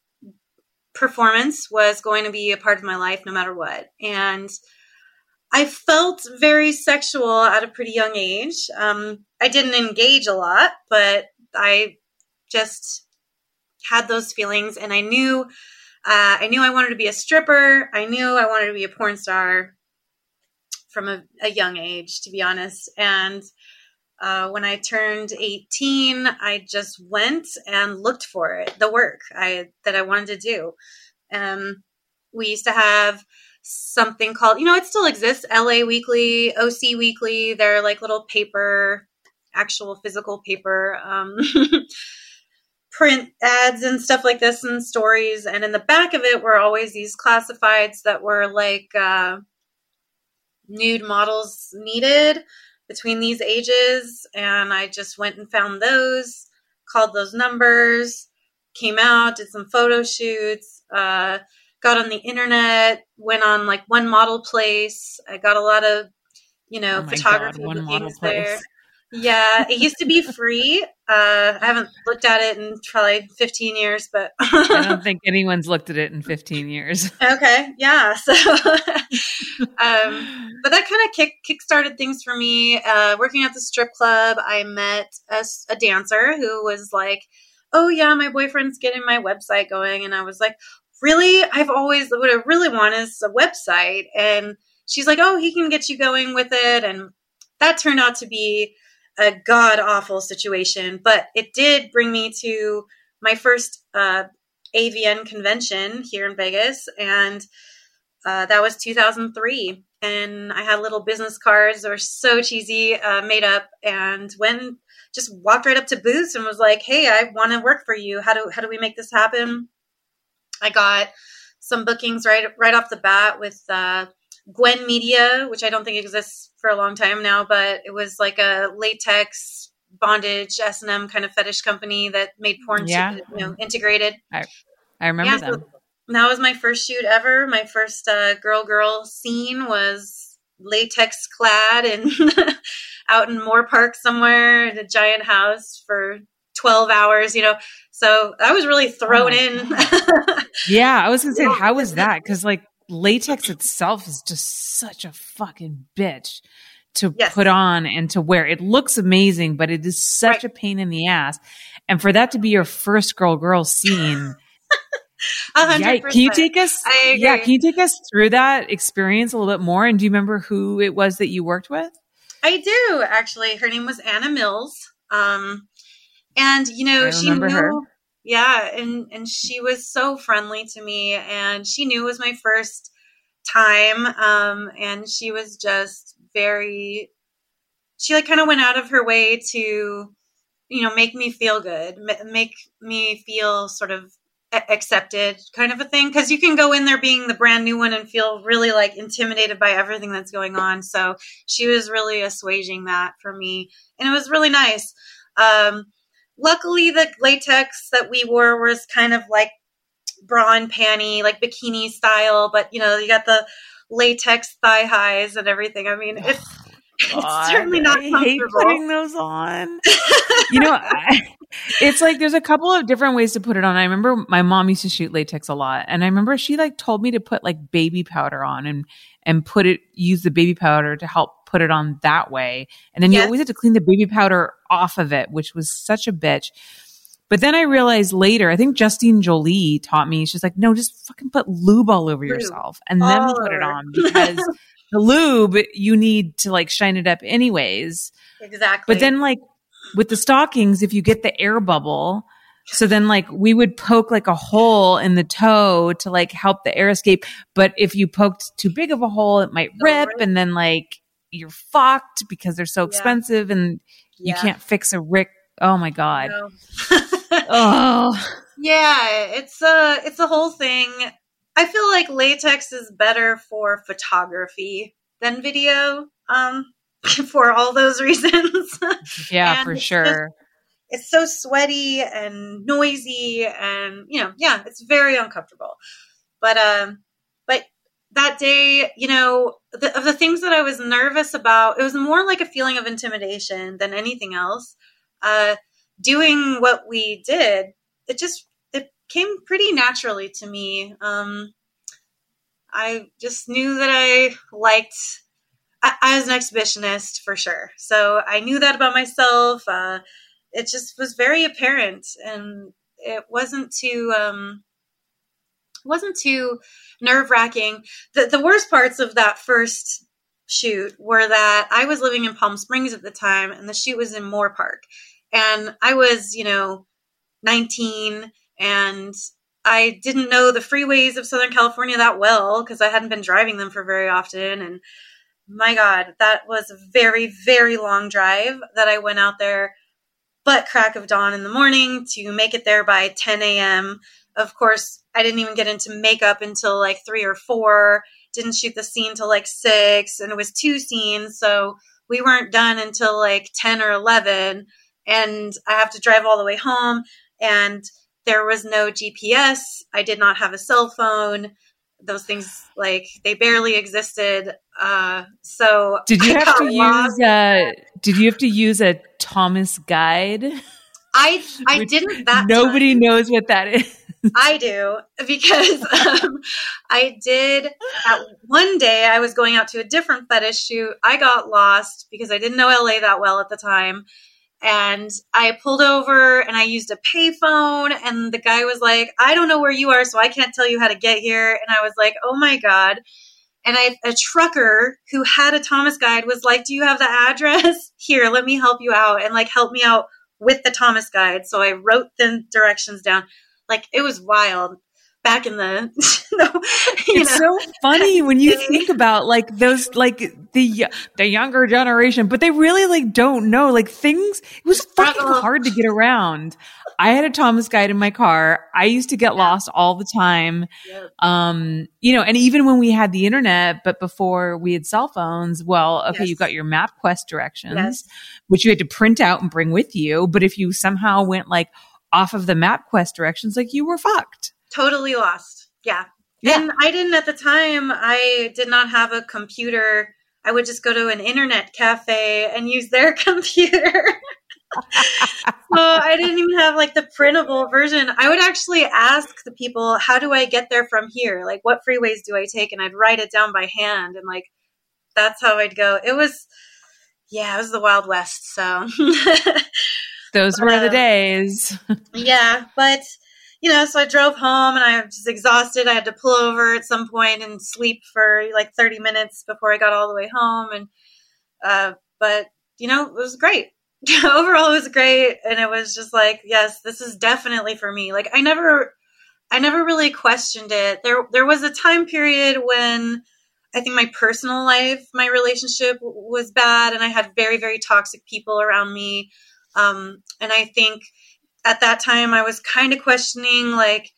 performance was going to be a part of my life no matter what. And I felt very sexual at a pretty young age. Um, I didn't engage a lot, but I just had those feelings and I knew uh, I knew I wanted to be a stripper. I knew I wanted to be a porn star from a, a young age, to be honest. And uh, when I turned 18, I just went and looked for it, the work I that I wanted to do. Um, we used to have something called, you know, it still exists, LA Weekly, OC Weekly. They're like little paper, actual physical paper. Um, (laughs) print ads and stuff like this and stories. And in the back of it were always these classifieds that were like uh, nude models needed between these ages. And I just went and found those, called those numbers, came out, did some photo shoots, uh, got on the internet, went on like one model place. I got a lot of, you know, oh photography God, things there. Yeah, it used to be free. Uh, I haven't looked at it in probably 15 years, but I (laughs) don't think anyone's looked at it in 15 years. Okay, yeah. (laughs) So, um, but that kind of kick kick started things for me. Uh, working at the strip club, I met a, a dancer who was like, "Oh yeah, my boyfriend's getting my website going," and I was like, "Really? I've always what I really want is a website." And she's like, "Oh, he can get you going with it," and that turned out to be a god awful situation, but it did bring me to my first uh, AVN convention here in Vegas, and uh, that was 2003. And I had little business cards that were so cheesy, uh, made up, and when just walked right up to booths and was like, "Hey, I want to work for you. How do how do we make this happen?" I got some bookings right right off the bat with uh, Gwen Media, which I don't think exists for a long time now, but it was like a latex bondage S and M kind of fetish company that made porn, yeah. you know, integrated. I, I remember yeah, them. So that was my first shoot ever. My first uh, girl girl scene was latex clad and (laughs) out in Moorpark somewhere in a giant house for 12 hours, you know. So I was really thrown oh in. (laughs) yeah, I was gonna say, how was that? Because like latex itself is just such a fucking bitch to yes. put on and to wear. It looks amazing, but it is such right. a pain in the ass. And for that to be your first girl girl scene. (laughs) yeah, can you take us? Yeah, can you take us through that experience a little bit more? And do you remember who it was that you worked with? I do actually. Her name was Anna Mills. Um, and you know, she knew her yeah and and she was so friendly to me and she knew it was my first time um and she was just very she like kind of went out of her way to you know make me feel good make me feel sort of accepted kind of a thing because you can go in there being the brand new one and feel really like intimidated by everything that's going on so she was really assuaging that for me and it was really nice. Um luckily the latex that we wore was kind of like bra and panty, like bikini style, but you know, you got the latex thigh highs and everything. I mean, it's oh, (laughs) it's certainly not I hate putting those on. (laughs) you know, I, it's like there's a couple of different ways to put it on. I remember my mom used to shoot latex a lot, and I remember she like told me to put like baby powder on and and put it use the baby powder to help put it on that way. And then yes. you always had to clean the baby powder off of it, which was such a bitch. But then I realized later, I think Justine Joli taught me, she's like, no, just fucking put lube all over yourself and then oh. put it oh. on because (laughs) the lube, you need to like shine it up anyways. Exactly. But then like with the stockings, if you get the air bubble, so then like we would poke like a hole in the toe to like help the air escape. But if you poked too big of a hole, it might rip and then like you're fucked because they're so expensive yeah. and you yeah. can't fix a rick. Oh my God. No. (laughs) (laughs) oh. Yeah, it's a it's a whole thing. I feel like latex is better for photography than video. Um (laughs) for all those reasons. yeah, for sure. It's so sweaty and noisy and you know yeah it's very uncomfortable. But um but that day you know the, of the things that i was nervous about it was more like a feeling of intimidation than anything else. Uh doing what we did it just it came pretty naturally to me. Um i just knew that i liked I, I was an exhibitionist for sure. So i knew that about myself. Uh it just was very apparent and it wasn't too um wasn't too nerve wracking. The the worst parts of that first shoot were that I was living in Palm Springs at the time and the shoot was in Moorpark. And I was, you know, 19 and I didn't know the freeways of Southern California that well because I hadn't been driving them for very often. And my God, that was a very, very long drive that I went out there butt crack of dawn in the morning to make it there by 10 a.m. Of course, I didn't even get into makeup until like three or four. Didn't shoot the scene till like six, and it was two scenes, so we weren't done until like 10 or 11. And I have to drive all the way home, and there was no GPS. I did not have a cell phone those things like they barely existed. Uh, so did you have to use a, did you have to use a Thomas guide? I I didn't that nobody time. knows what that is. I do because (laughs) um, I did at one day I was going out to a different fetish shoot. I got lost because I didn't know LA that well at the time and I pulled over and I used a payphone and the guy was like, "I don't know where you are, so I can't tell you how to get here." And I was like, "Oh my god." And I a trucker who had a Thomas guide was like, "Do you have the address? (laughs) Here, let me help you out." And like help me out with the Thomas guide. So I wrote the directions down. Like it was wild back in the (laughs) it's know. so funny (laughs) when you think about like those like the the younger generation but they really like don't know like things it was fucking hard to get around i had a thomas guide in my car i used to get yeah. lost all the time yep. um you know and even when we had the internet but before we had cell phones well okay yes. you got your mapquest directions yes. which you had to print out and bring with you but if you somehow went like off of the mapquest directions like you were fucked totally lost. Yeah. yeah. And I didn't at the time, I did not have a computer. I would just go to an internet cafe and use their (laughs) computer. (laughs) so I didn't even have like the printable version. I would actually ask the people, how do I get there from here? Like, what freeways do I take? And I'd write it down by hand. And like, that's how I'd go. It was, yeah, it was the Wild West. So (laughs) those were the um, days. yeah. But you know, so I drove home and I was just exhausted. I had to pull over at some point and sleep for like 30 minutes before I got all the way home. And, uh, but, you know, it was great. (laughs) Overall, it was great. And it was just like, yes, this is definitely for me. Like, I never, I never really questioned it. There, there was a time period when I think my personal life, my relationship was bad and I had very, very toxic people around me. Um, and I think, at that time I was kind of questioning like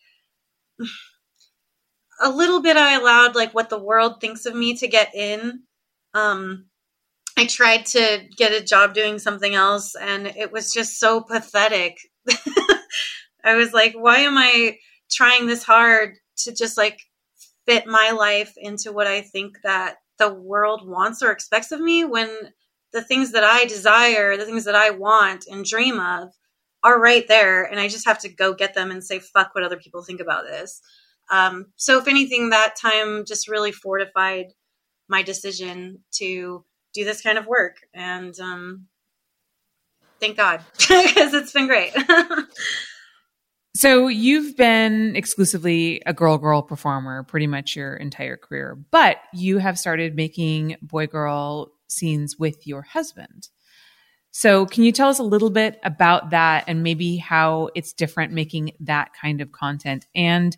a little bit I allowed like what the world thinks of me to get in. Um I tried to get a job doing something else and it was just so pathetic. (laughs) I was like, why am I trying this hard to just like fit my life into what I think that the world wants or expects of me when the things that I desire, the things that I want and dream of are right there. And I just have to go get them and say, fuck what other people think about this. Um, so, if anything, that time just really fortified my decision to do this kind of work. And um, thank God, (laughs) because it's been great. (laughs) so, you've been exclusively a girl girl performer pretty much your entire career, but you have started making boy girl scenes with your husband. So, can you tell us a little bit about that and maybe how it's different making that kind of content? And,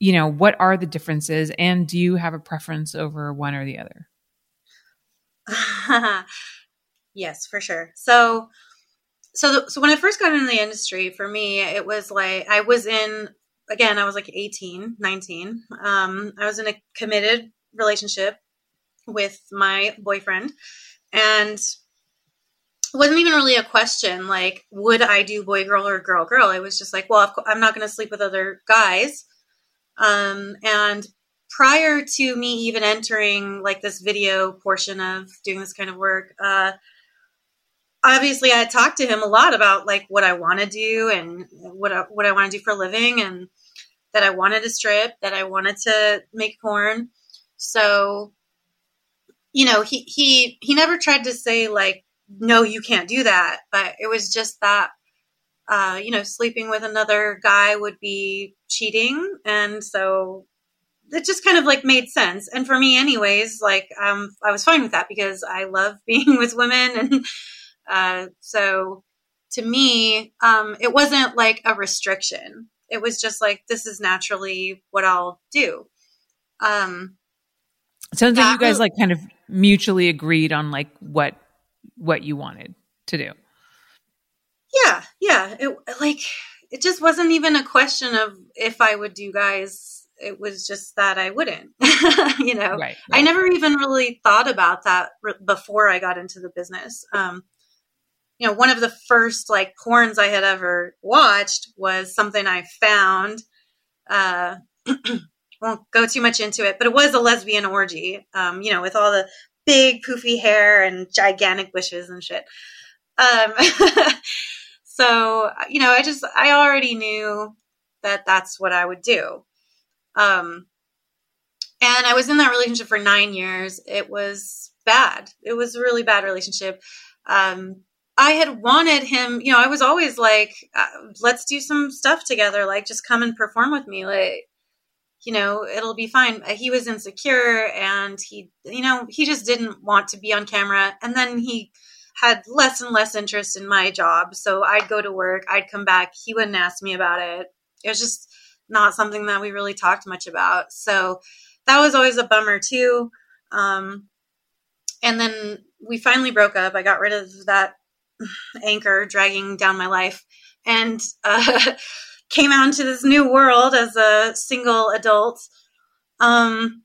you know, what are the differences? And do you have a preference over one or the other? (laughs) yes, for sure. So, so, the, so when I first got into the industry, for me, it was like I was in again, I was like 18, 19. Um, I was in a committed relationship with my boyfriend, and wasn't even really a question like would i do boy girl or girl girl? I was just like well i'm not going to sleep with other guys. Um, and prior to me even entering like this video portion of doing this kind of work uh, obviously i talked to him a lot about like what i want to do and what I, what i want to do for a living and that i wanted to strip that i wanted to make porn. So you know he he he never tried to say like no, you can't do that. But it was just that, uh, you know, sleeping with another guy would be cheating. And so it just kind of like made sense. And for me, anyways, like, um, I was fine with that because I love (laughs) being with women. And, uh, so to me, um, it wasn't like a restriction. It was just like, this is naturally what I'll do. Um, Sounds like you guys like kind of mutually agreed on like what what you wanted to do. Yeah, yeah. It like it just wasn't even a question of if I would do guys. It was just that I wouldn't. (laughs) you know, right, right. I never even really thought about that before I got into the business. Um, you know, one of the first like porns I had ever watched was something I found. Uh, (clears throat) won't go too much into it, but it was a lesbian orgy. Um, you know, with all the big poofy hair and gigantic bushes and shit. Um, (laughs) so you know, I just I already knew that that's what I would do. Um, and I was in that relationship for nine years. It was bad. It was a really bad relationship. Um, I had wanted him, you know, I was always like, uh, let's do some stuff together. Like, just come and perform with me. Like, you know, it'll be fine. Uh, he was insecure and he, you know, he just didn't want to be on camera. And then he had less and less interest in my job. So I'd go to work, I'd come back. He wouldn't ask me about it. It was just not something that we really talked much about. So that was always a bummer too. Um, and then we finally broke up. I got rid of that (sighs) anchor dragging down my life. And, uh, (laughs) came out into this new world as a single adult. Um,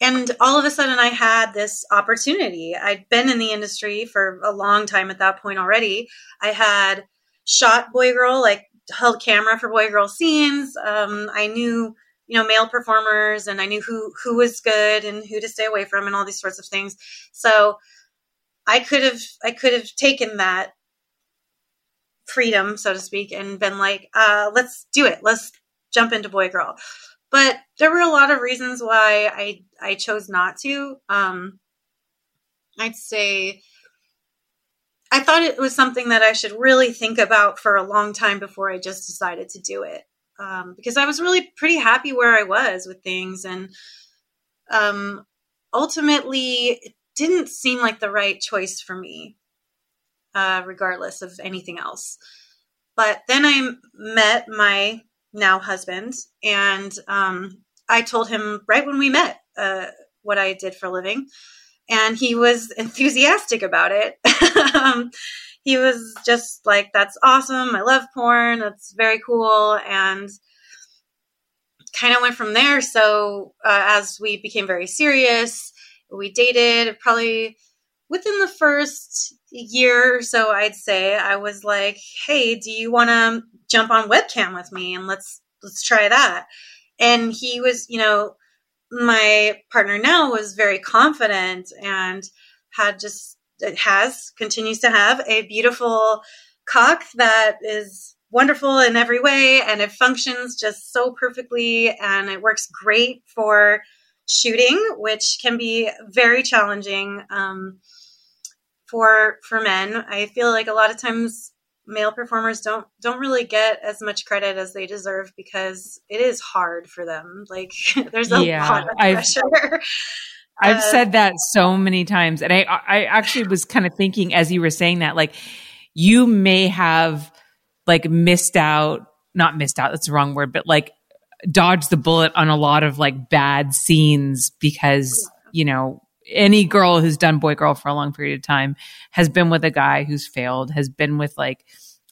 and all of a sudden, I had this opportunity. I'd been in the industry for a long time at that point already. I had shot boy girl, like held camera for boy girl scenes. Um, I knew, you know, male performers, and I knew who who was good and who to stay away from, and all these sorts of things. So I could have I could have taken that freedom, so to speak, and been like, uh, let's do it. Let's jump into boy girl. But there were a lot of reasons why I I chose not to. Um, I'd say I thought it was something that I should really think about for a long time before I just decided to do it. Um, because I was really pretty happy where I was with things, and um, ultimately, it didn't seem like the right choice for me uh, regardless of anything else. But then I met my now husband, and um, I told him right when we met uh, what I did for a living, and he was enthusiastic about it. (laughs) um, he was just like, "That's awesome! I love porn. That's very cool." And kind of went from there. So uh, as we became very serious, we dated probably within the first year or so, I'd say I was like, "Hey, do you want to jump on webcam with me and let's let's try that?" And he was, you know, my partner now was very confident and had just has continues to have a beautiful cock that is wonderful in every way and it functions just so perfectly and it works great for shooting which can be very challenging um, for for men. I feel like a lot of times male performers don't don't really get as much credit as they deserve because it is hard for them. Like (laughs) there's a yeah, lot of pressure. I've, (laughs) I've uh, said that so many times and i i actually was kind of thinking as you were saying that like you may have like missed out, not missed out, that's the wrong word, but like dodged the bullet on a lot of like bad scenes because, you know, any girl who's done boy girl for a long period of time has been with a guy who's failed, has been with like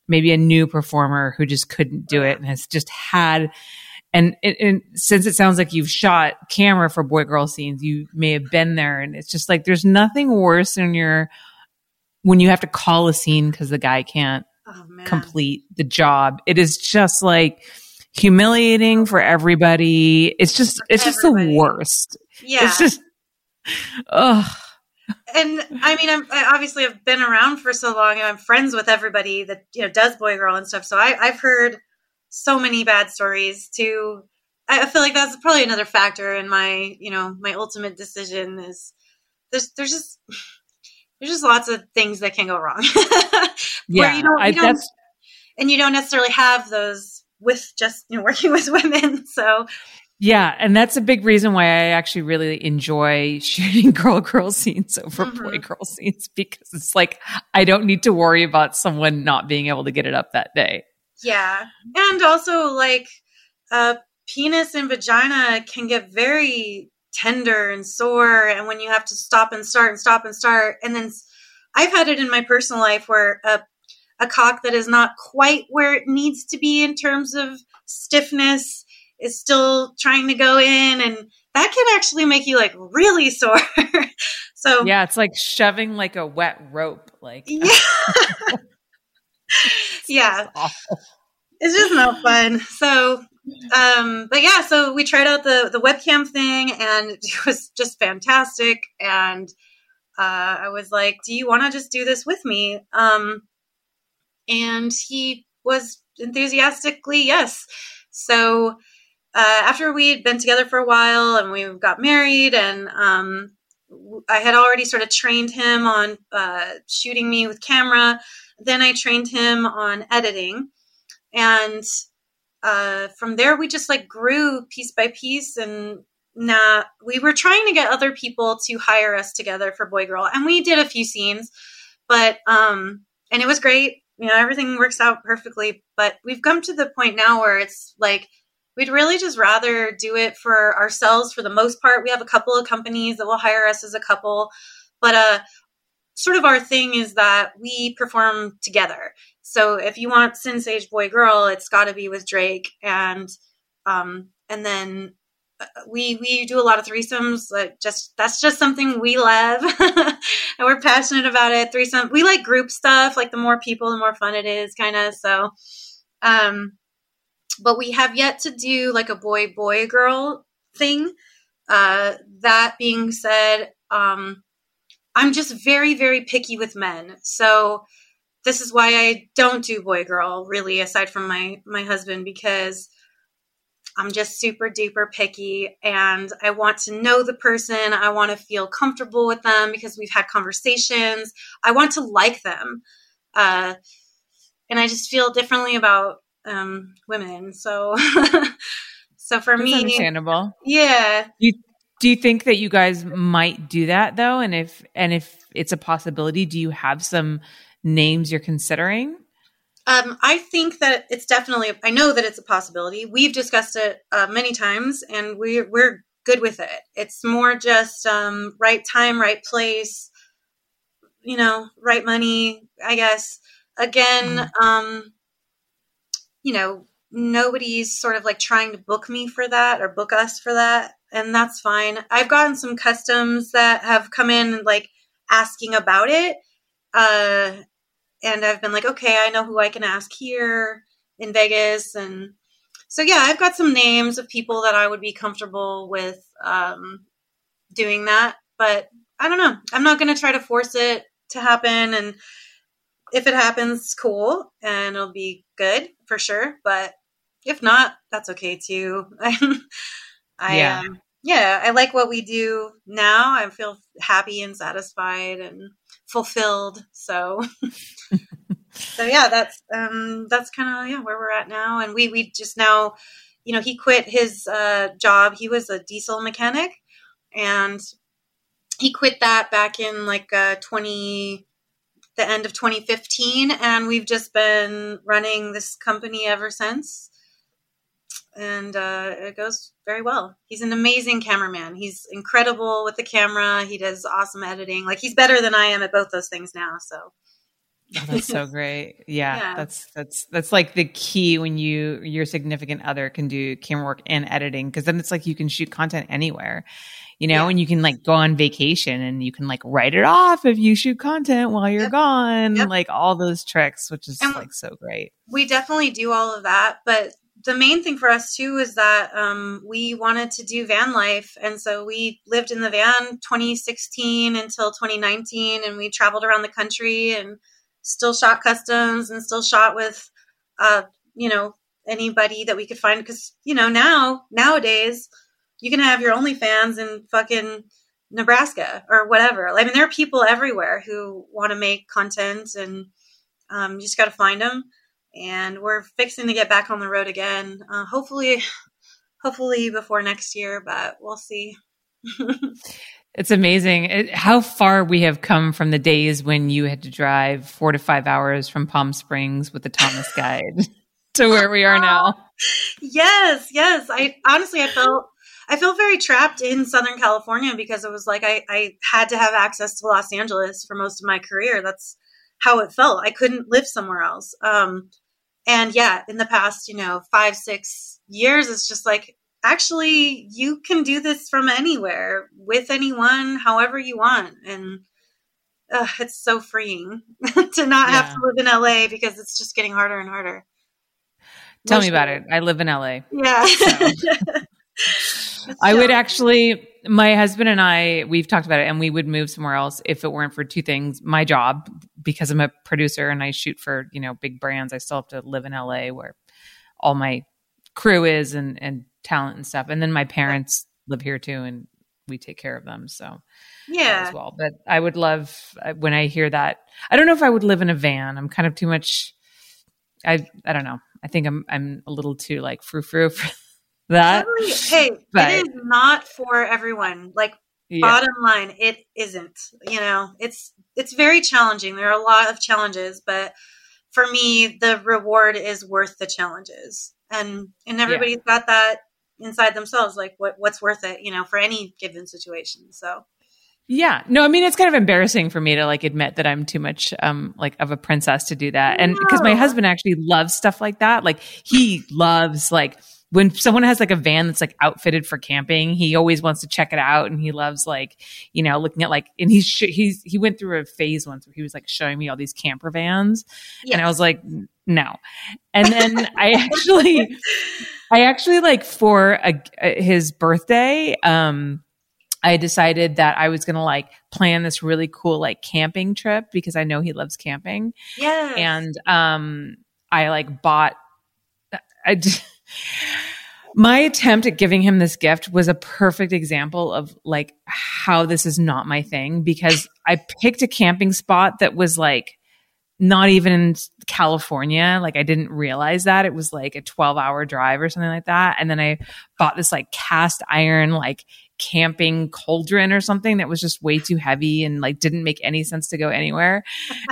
maybe a new performer who just couldn't do it and has just had and, and, since it sounds like you've shot camera for boy girl scenes, you may have been there. And it's just like there's nothing worse than your when you have to call a scene because the guy can't oh, complete the job. It is just like humiliating for everybody. It's just for it's everybody. just the worst. Yeah. It's just ugh. And I mean, I'm I obviously I've been around for so long, and I'm friends with everybody that you know does boy girl and stuff. So I, I've heard so many bad stories. To I feel like that's probably another factor in my you know my ultimate decision is there's there's just there's just lots of things that can go wrong. (laughs) yeah, you don't, you I, don't, and you don't necessarily have those with just you know working with women. (laughs) So yeah, and that's a big reason why I actually really enjoy (laughs) shooting girl girl scenes over mm-hmm. boy girl scenes because it's like I don't need to worry about someone not being able to get it up that day. Yeah, and also like uh, penis and vagina can get very tender and sore and when you have to stop and start and stop and start and then i've had it in my personal life where a, a cock that is not quite where it needs to be in terms of stiffness is still trying to go in and that can actually make you like really sore (laughs) so yeah it's like shoving like a wet rope like (laughs) yeah (laughs) yeah it's just not fun so um, but yeah, so we tried out the the webcam thing, and it was just fantastic. And uh, I was like, "Do you want to just do this with me?" Um, and he was enthusiastically yes. So uh, after we'd been together for a while and we got married, and um, I had already sort of trained him on uh, shooting me with camera. Then I trained him on editing, and uh, from there we just like grew piece by piece and now we were trying to get other people to hire us together for boy girl and we did a few scenes but um and it was great you know everything works out perfectly but we've come to the point now where it's like we'd really just rather do it for ourselves for the most part we have a couple of companies that will hire us as a couple but uh sort of our thing is that we perform together so if you want Sinn Sage Boy Girl, it's got to be with Drake, and um, and then uh, we we do a lot of threesomes. Like just that's just something we love, (laughs) and we're passionate about it. Threesome, we like group stuff. Like the more people, the more fun it is, kind of. So, um, but we have yet to do like a boy boy girl thing. Uh, that being said, um, I'm just very very picky with men. So this is why I don't do boy girl really aside from my my husband because I'm just super duper picky and I want to know the person. I want to feel comfortable with them because we've had conversations. I want to like them. Uh, and I just feel differently about um, women. So, (laughs) so for That's me, understandable. Yeah. You, do you think that you guys might do that though? And if, and if it's a possibility, do you have some names you're considering? Um, I think that it's definitely. I know that it's a possibility. We've discussed it uh, many times, and we're we're good with it. It's more just um, right time, right place. You know, right money. I guess. Again, mm. um, you know, nobody's sort of like trying to book me for that or book us for that, and that's fine. I've gotten some customs that have come in like asking about it, uh, and I've been like, okay, I know who I can ask here in Vegas, and so yeah, I've got some names of people that I would be comfortable with um, doing that, but I don't know. I'm not going to try to force it to happen and if it happens cool and it'll be good for sure but if not that's okay too. (laughs) I yeah. Um, yeah i like what we do now. I feel happy and satisfied and fulfilled so. (laughs) So yeah that's um that's kind of yeah where we're at now and we we just now you know he quit his uh job. He was a diesel mechanic and he quit that back in like uh 20 the end of 2015 and we've just been running this company ever since and uh, it goes very well. He's an amazing cameraman. He's incredible with the camera. He does awesome editing. Like he's better than I am at both those things now. So oh, that's so (laughs) great. Yeah, yeah, that's that's that's like the key when you your significant other can do camera work and editing because then it's like you can shoot content anywhere. You know, yeah. and you can like go on vacation and you can like write it off if you shoot content while you're yep. gone, yep. like all those tricks, which is and like so great. We definitely do all of that, but the main thing for us too is that um, we wanted to do van life and so we lived in the van 2016 until 2019 and we traveled around the country and still shot customs and still shot with uh, you know anybody that we could find because you know now nowadays you can have your OnlyFans in fucking Nebraska or whatever. I mean, there are people everywhere who want to make content, and um, you just got to find them and we're fixing to get back on the road again. Uh, hopefully, (laughs) hopefully before next year, but we'll see. (laughs) it's amazing it, how far we have come from the days when you had to drive four to five hours from Palm Springs with the Thomas (laughs) Guide to where we are now. yes, yes. I honestly, I felt. I feel very trapped in Southern California because it was like I, I had to have access to Los Angeles for most of my career. That's how it felt. I couldn't live somewhere else. Um, and yeah, in the past, you know, five, six years, it's just like, actually, you can do this from anywhere with anyone, however you want. And uh, it's so freeing (laughs) to not yeah. have to live in LA because it's just getting harder and harder. Tell Most me about it. I live in LA. Yeah. So. (laughs) (laughs) I would actually, my husband and I, we've talked about it, and we would move somewhere else if it weren't for two things: my job, because I'm a producer and I shoot for you know big brands. I still have to live in LA where all my crew is and and talent and stuff, and then my parents live here too, and we take care of them. So yeah, as well. But I would love uh, when I hear that. I don't know if I would live in a van. I'm kind of too much. I I don't know. I think I'm I'm a little too like frou frou (laughs) for that. (laughs) Hey, but, it is not for everyone. Like yeah. bottom line, it isn't. You know, it's it's very challenging. There are a lot of challenges, but for me, the reward is worth the challenges. And and everybody's yeah. got that inside themselves, like what what's worth it, you know, for any given situation. So yeah. No, I mean it's kind of embarrassing for me to like admit that I'm too much um like of a princess to do that. And because no. my husband actually loves stuff like that. Like he loves like when someone has like a van that's like outfitted for camping, he always wants to check it out, and he loves like you know looking at like and he's sh- he's he went through a phase once where he was like showing me all these camper vans, yes. and I was like no, and then I (laughs) actually I actually like for a, a, his birthday um I decided that I was going to like plan this really cool like camping trip because I know he loves camping. Yeah. And um I like bought I just, my attempt at giving him this gift was a perfect example of like how this is not my thing because I picked a camping spot that was like not even in California. Like I didn't realize that it was like a 12 hour drive or something like that. And then I bought this like cast iron, like camping cauldron or something that was just way too heavy and like didn't make any sense to go anywhere.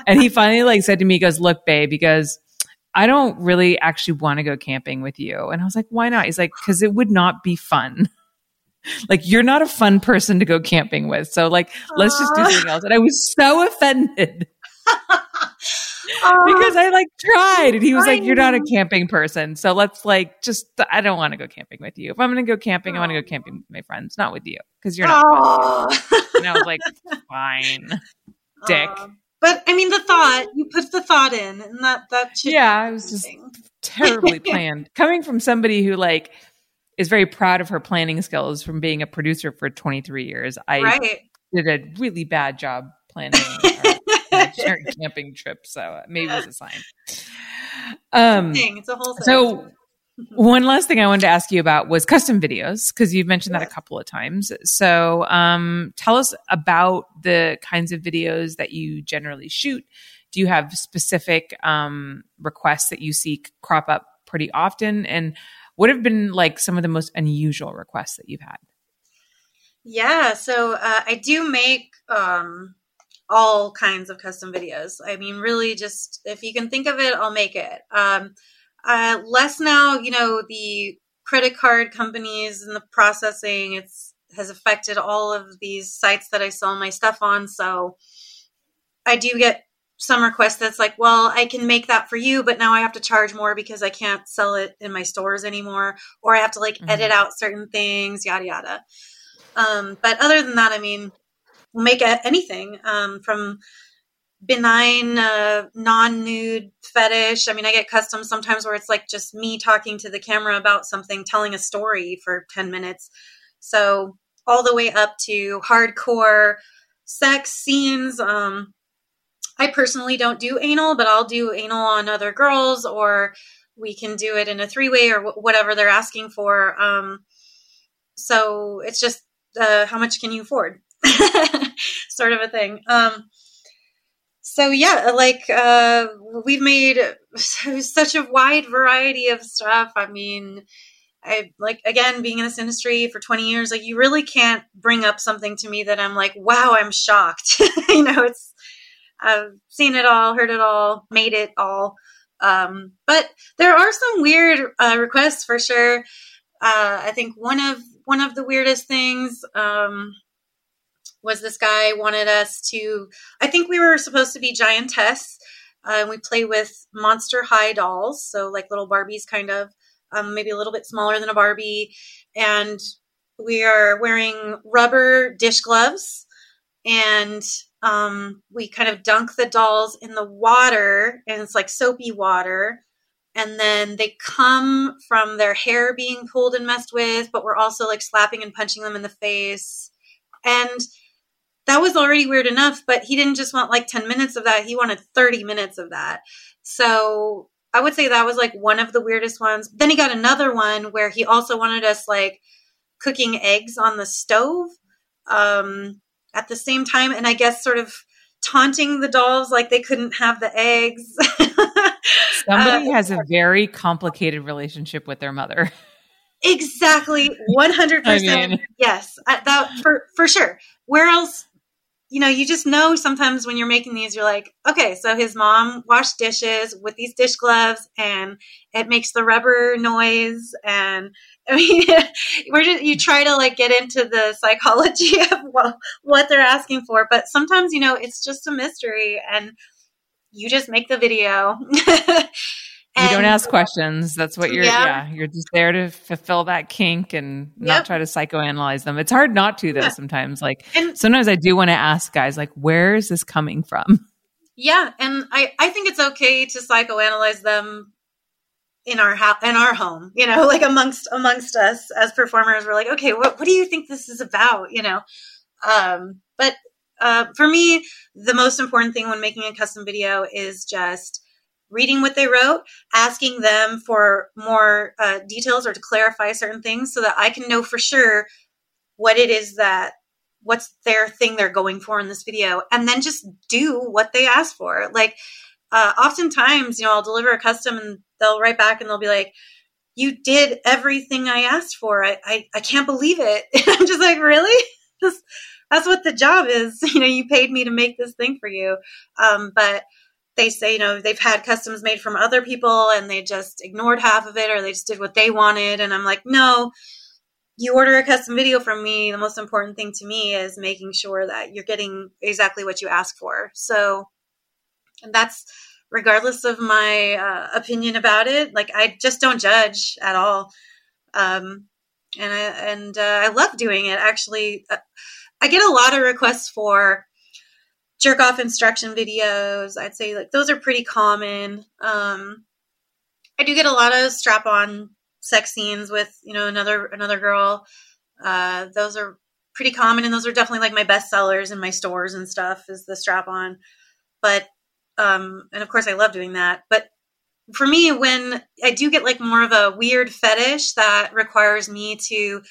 and he finally like said to me, he goes, look, babe, because I don't really actually want to go camping with you. And I was like, why not? He's like, because it would not be fun. (laughs) like, you're not a fun person to go camping with. So, like, let's just do something else. And I was so offended. because I like tried and he was like, You're not a camping person. So let's like just I don't want to go camping with you. If I'm gonna go camping, I want to go camping with my friends, not with you. Because you're not. And I was like, (laughs) Fine. Dick. But I mean, the thought you put the thought in, and that that yeah, it was just terribly (laughs) planned. Coming from somebody who like is very proud of her planning skills from being a producer for 23 years, I right. did a really bad job planning (laughs) imaginary camping trip. So maybe it's a sign. Um, it's a whole thing. So one last thing I wanted to ask you about was custom videos because you've mentioned that a couple of times. So um, tell us about the kinds of videos that you generally shoot. Do you have specific um, requests that you see crop up pretty often? And what have been like some of the most unusual requests that you've had? Yeah, so uh, I do make um, all kinds of custom videos. I mean, really, just if you can think of it, I'll make it. Um, uh, less now, you know, the credit card companies and the processing, it's has affected all of these sites that I sell my stuff on. So I do get some requests that's like, well, I can make that for you, but now I have to charge more because I can't sell it in my stores anymore, or I have to like mm-hmm. edit out certain things, yada yada. Um, but other than that, I mean, we'll make anything um, from benign uh, non-nude fetish. I mean i get custom sometimes where it's like just me talking to the camera about something telling a story for 10 minutes. So all the way up to hardcore sex scenes um i personally don't do anal but i'll do anal on other girls or we can do it in a three-way or whatever they're asking for. Um so it's just uh, how much can you afford? (laughs) Sort of a thing. Um so yeah like uh we've made (laughs) such a wide variety of stuff. I mean i like again being in this industry for 20 years like you really can't bring up something to me that i'm like wow i'm shocked. (laughs) You know it's i've seen it all heard it all made it all. Um but there are some weird uh, requests for sure. Uh i think one of one of the weirdest things um was this guy wanted us to i think we were supposed to be giantess uh, we play with monster high dolls so like little barbies kind of um, maybe a little bit smaller than a barbie and we are wearing rubber dish gloves and um, we kind of dunk the dolls in the water and it's like soapy water and then they come from their hair being pulled and messed with but we're also like slapping and punching them in the face and that was already weird enough, but he didn't just want like 10 minutes of that. He wanted 30 minutes of that. So I would say that was like one of the weirdest ones. Then he got another one where he also wanted us like cooking eggs on the stove um, at the same time. And I guess sort of taunting the dolls like they couldn't have the eggs. (laughs) Somebody uh, has a very complicated relationship with their mother. Exactly, one hundred (laughs) percent. Yes, I, that for for sure. Where else you know, you just know sometimes when you're making these, you're like, okay, so his mom washed dishes with these dish gloves and it makes the rubber noise. And (laughs) I mean, we're just, you try to like get into the psychology (laughs) of what, what they're asking for. But sometimes, you know, it's just a mystery and you just make the video. (laughs) And, you don't ask questions. That's what you're. Yeah. yeah. you're just there to fulfill that kink and not yep. try to psychoanalyze them. It's hard not to though. Yeah. Sometimes, like and, sometimes I do want to ask guys, like, where is this coming from? (laughs) Yeah, and I I think it's okay to psychoanalyze them in our house in our home. You know, (laughs) like amongst amongst us as performers, we're like, okay, what what do you think this is about? You know, um, but uh, for me, the most important thing when making a custom video is just reading what they wrote, asking them for more uh, details or to clarify certain things so that I can know for sure what it is that what's their thing they're going for in this video and then just do what they ask for. Like uh, oftentimes you know i'll deliver a custom and they'll write back and they'll be like you did everything i asked for. I i, I can't believe it. (laughs) And i'm just like really? (laughs) That's, that's what the job is. (laughs) You know you paid me to make this thing for you. Um, but they say, you know, they've had customs made from other people and they just ignored half of it or they just did what they wanted. And I'm like, no, you order a custom video from me. The most important thing to me is making sure that you're getting exactly what you ask for. So and that's regardless of my uh, opinion about it. Like, I just don't judge at all. Um, and I, and uh, I love doing it. Actually, uh, I get a lot of requests for jerk off instruction videos. I'd say like those are pretty common. Um, I do get a lot of strap on sex scenes with you know another another girl. Uh, those are pretty common, and those are definitely like my best sellers in my stores and stuff. Is the strap on. but um, and of course I love doing that. But for me, when I do get like more of a weird fetish that requires me to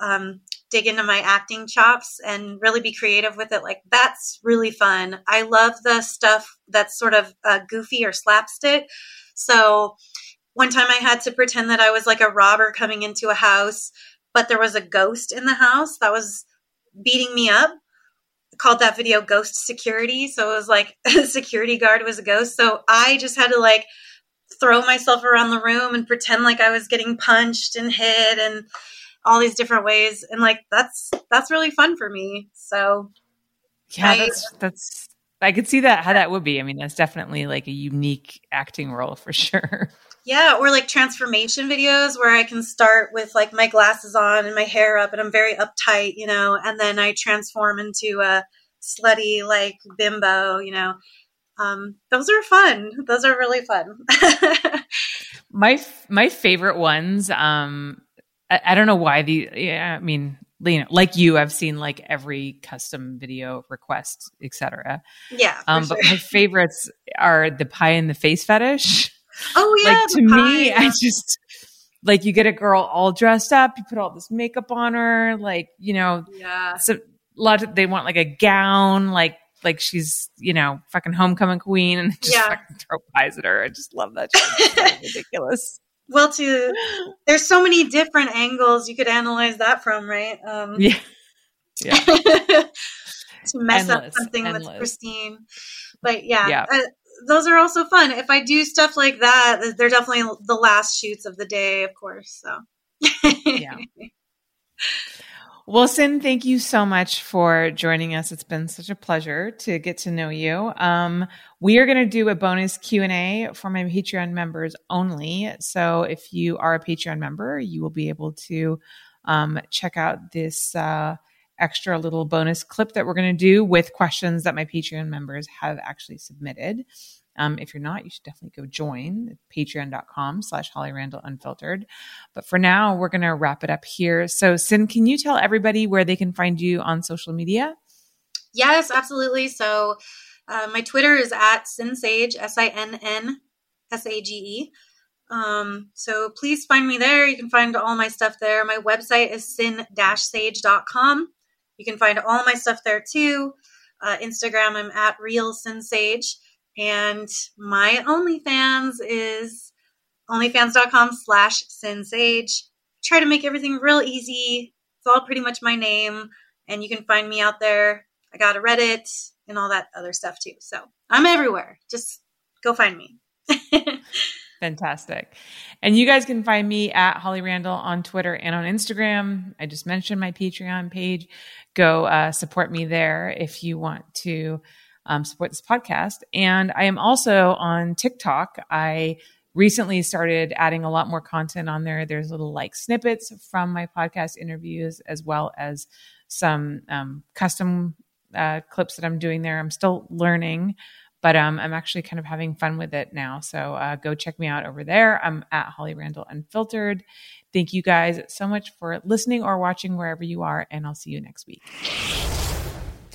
um, dig into my acting chops and really be creative with it, like that's really fun. I love the stuff that's sort of uh, goofy or slapstick. So one time I had to pretend that I was like a robber coming into a house, but there was a ghost in the house that was beating me up. I called that video Ghost Security. So it was like (laughs) a security guard was a ghost. So I just had to like throw myself around the room and pretend like I was getting punched and hit and all these different ways. And like that's that's really fun for me. So yeah I, that's that's i could see that how that would be. I mean that's definitely like a unique acting role for (laughs) sure. Yeah or like transformation videos where i can start with like my glasses on and my hair up and i'm very uptight you know and then i transform into a slutty like bimbo you know. Um, those are fun. Those are really fun. (laughs) My my favorite ones um I, I don't know why the yeah, I mean you know, like you, I've seen like every custom video request, etc. Yeah. Um, sure. but my favorites are the pie in the face fetish. (laughs) Oh yeah. Like to me, I just like you get a girl all dressed up, you put all this makeup on her, like, you know, yeah. So a lot of, they want like a gown, like like she's, you know, fucking homecoming queen and just yeah. fucking throw pies at her. I just love that shit. (laughs) ridiculous well to there's so many different angles you could analyze that from right? Um yeah. (laughs) Yeah. to mess endless, up something endless. with christine. But yeah, yeah. Uh, those are also fun. If i do stuff like that they're definitely the last shoots of the day of course so. Yeah (laughs) Well, Sinn, thank you so much for joining us. It's been such a pleasure to get to know you. Um, we are going to do a bonus Q and A for my Patreon members only. So if you are a Patreon member, you will be able to um, check out this uh, extra little bonus clip that we're going to do with questions that my Patreon members have actually submitted. Um, if you're not, you should definitely go join patreon.com slash Holly Randall Unfiltered. But for now, we're going to wrap it up here. So, Sinn, can you tell everybody where they can find you on social media? Yes, absolutely. So, uh, my Twitter is at Sinnsage, S I N N S A G E. Um, so please find me there. You can find all my stuff there. My website is sin-sage.com. You can find all my stuff there too. Uh, Instagram, I'm at real sinnsage. And my OnlyFans is onlyfans.com slash sinnsage. Try to make everything real easy. It's all pretty much my name. And you can find me out there. I got a Reddit and all that other stuff too. So I'm everywhere. Just go find me. (laughs) Fantastic. And you guys can find me at Holly Randall on Twitter and on Instagram. I just mentioned my Patreon page. Go uh, support me there if you want to um, support this podcast. And I am also on TikTok. I recently started adding a lot more content on there. There's little like snippets from my podcast interviews, as well as some um, custom uh, clips that I'm doing there. I'm still learning, but um, I'm actually kind of having fun with it now. So uh, go check me out over there. I'm at Holly Randall Unfiltered. Thank you guys so much for listening or watching wherever you are, and I'll see you next week.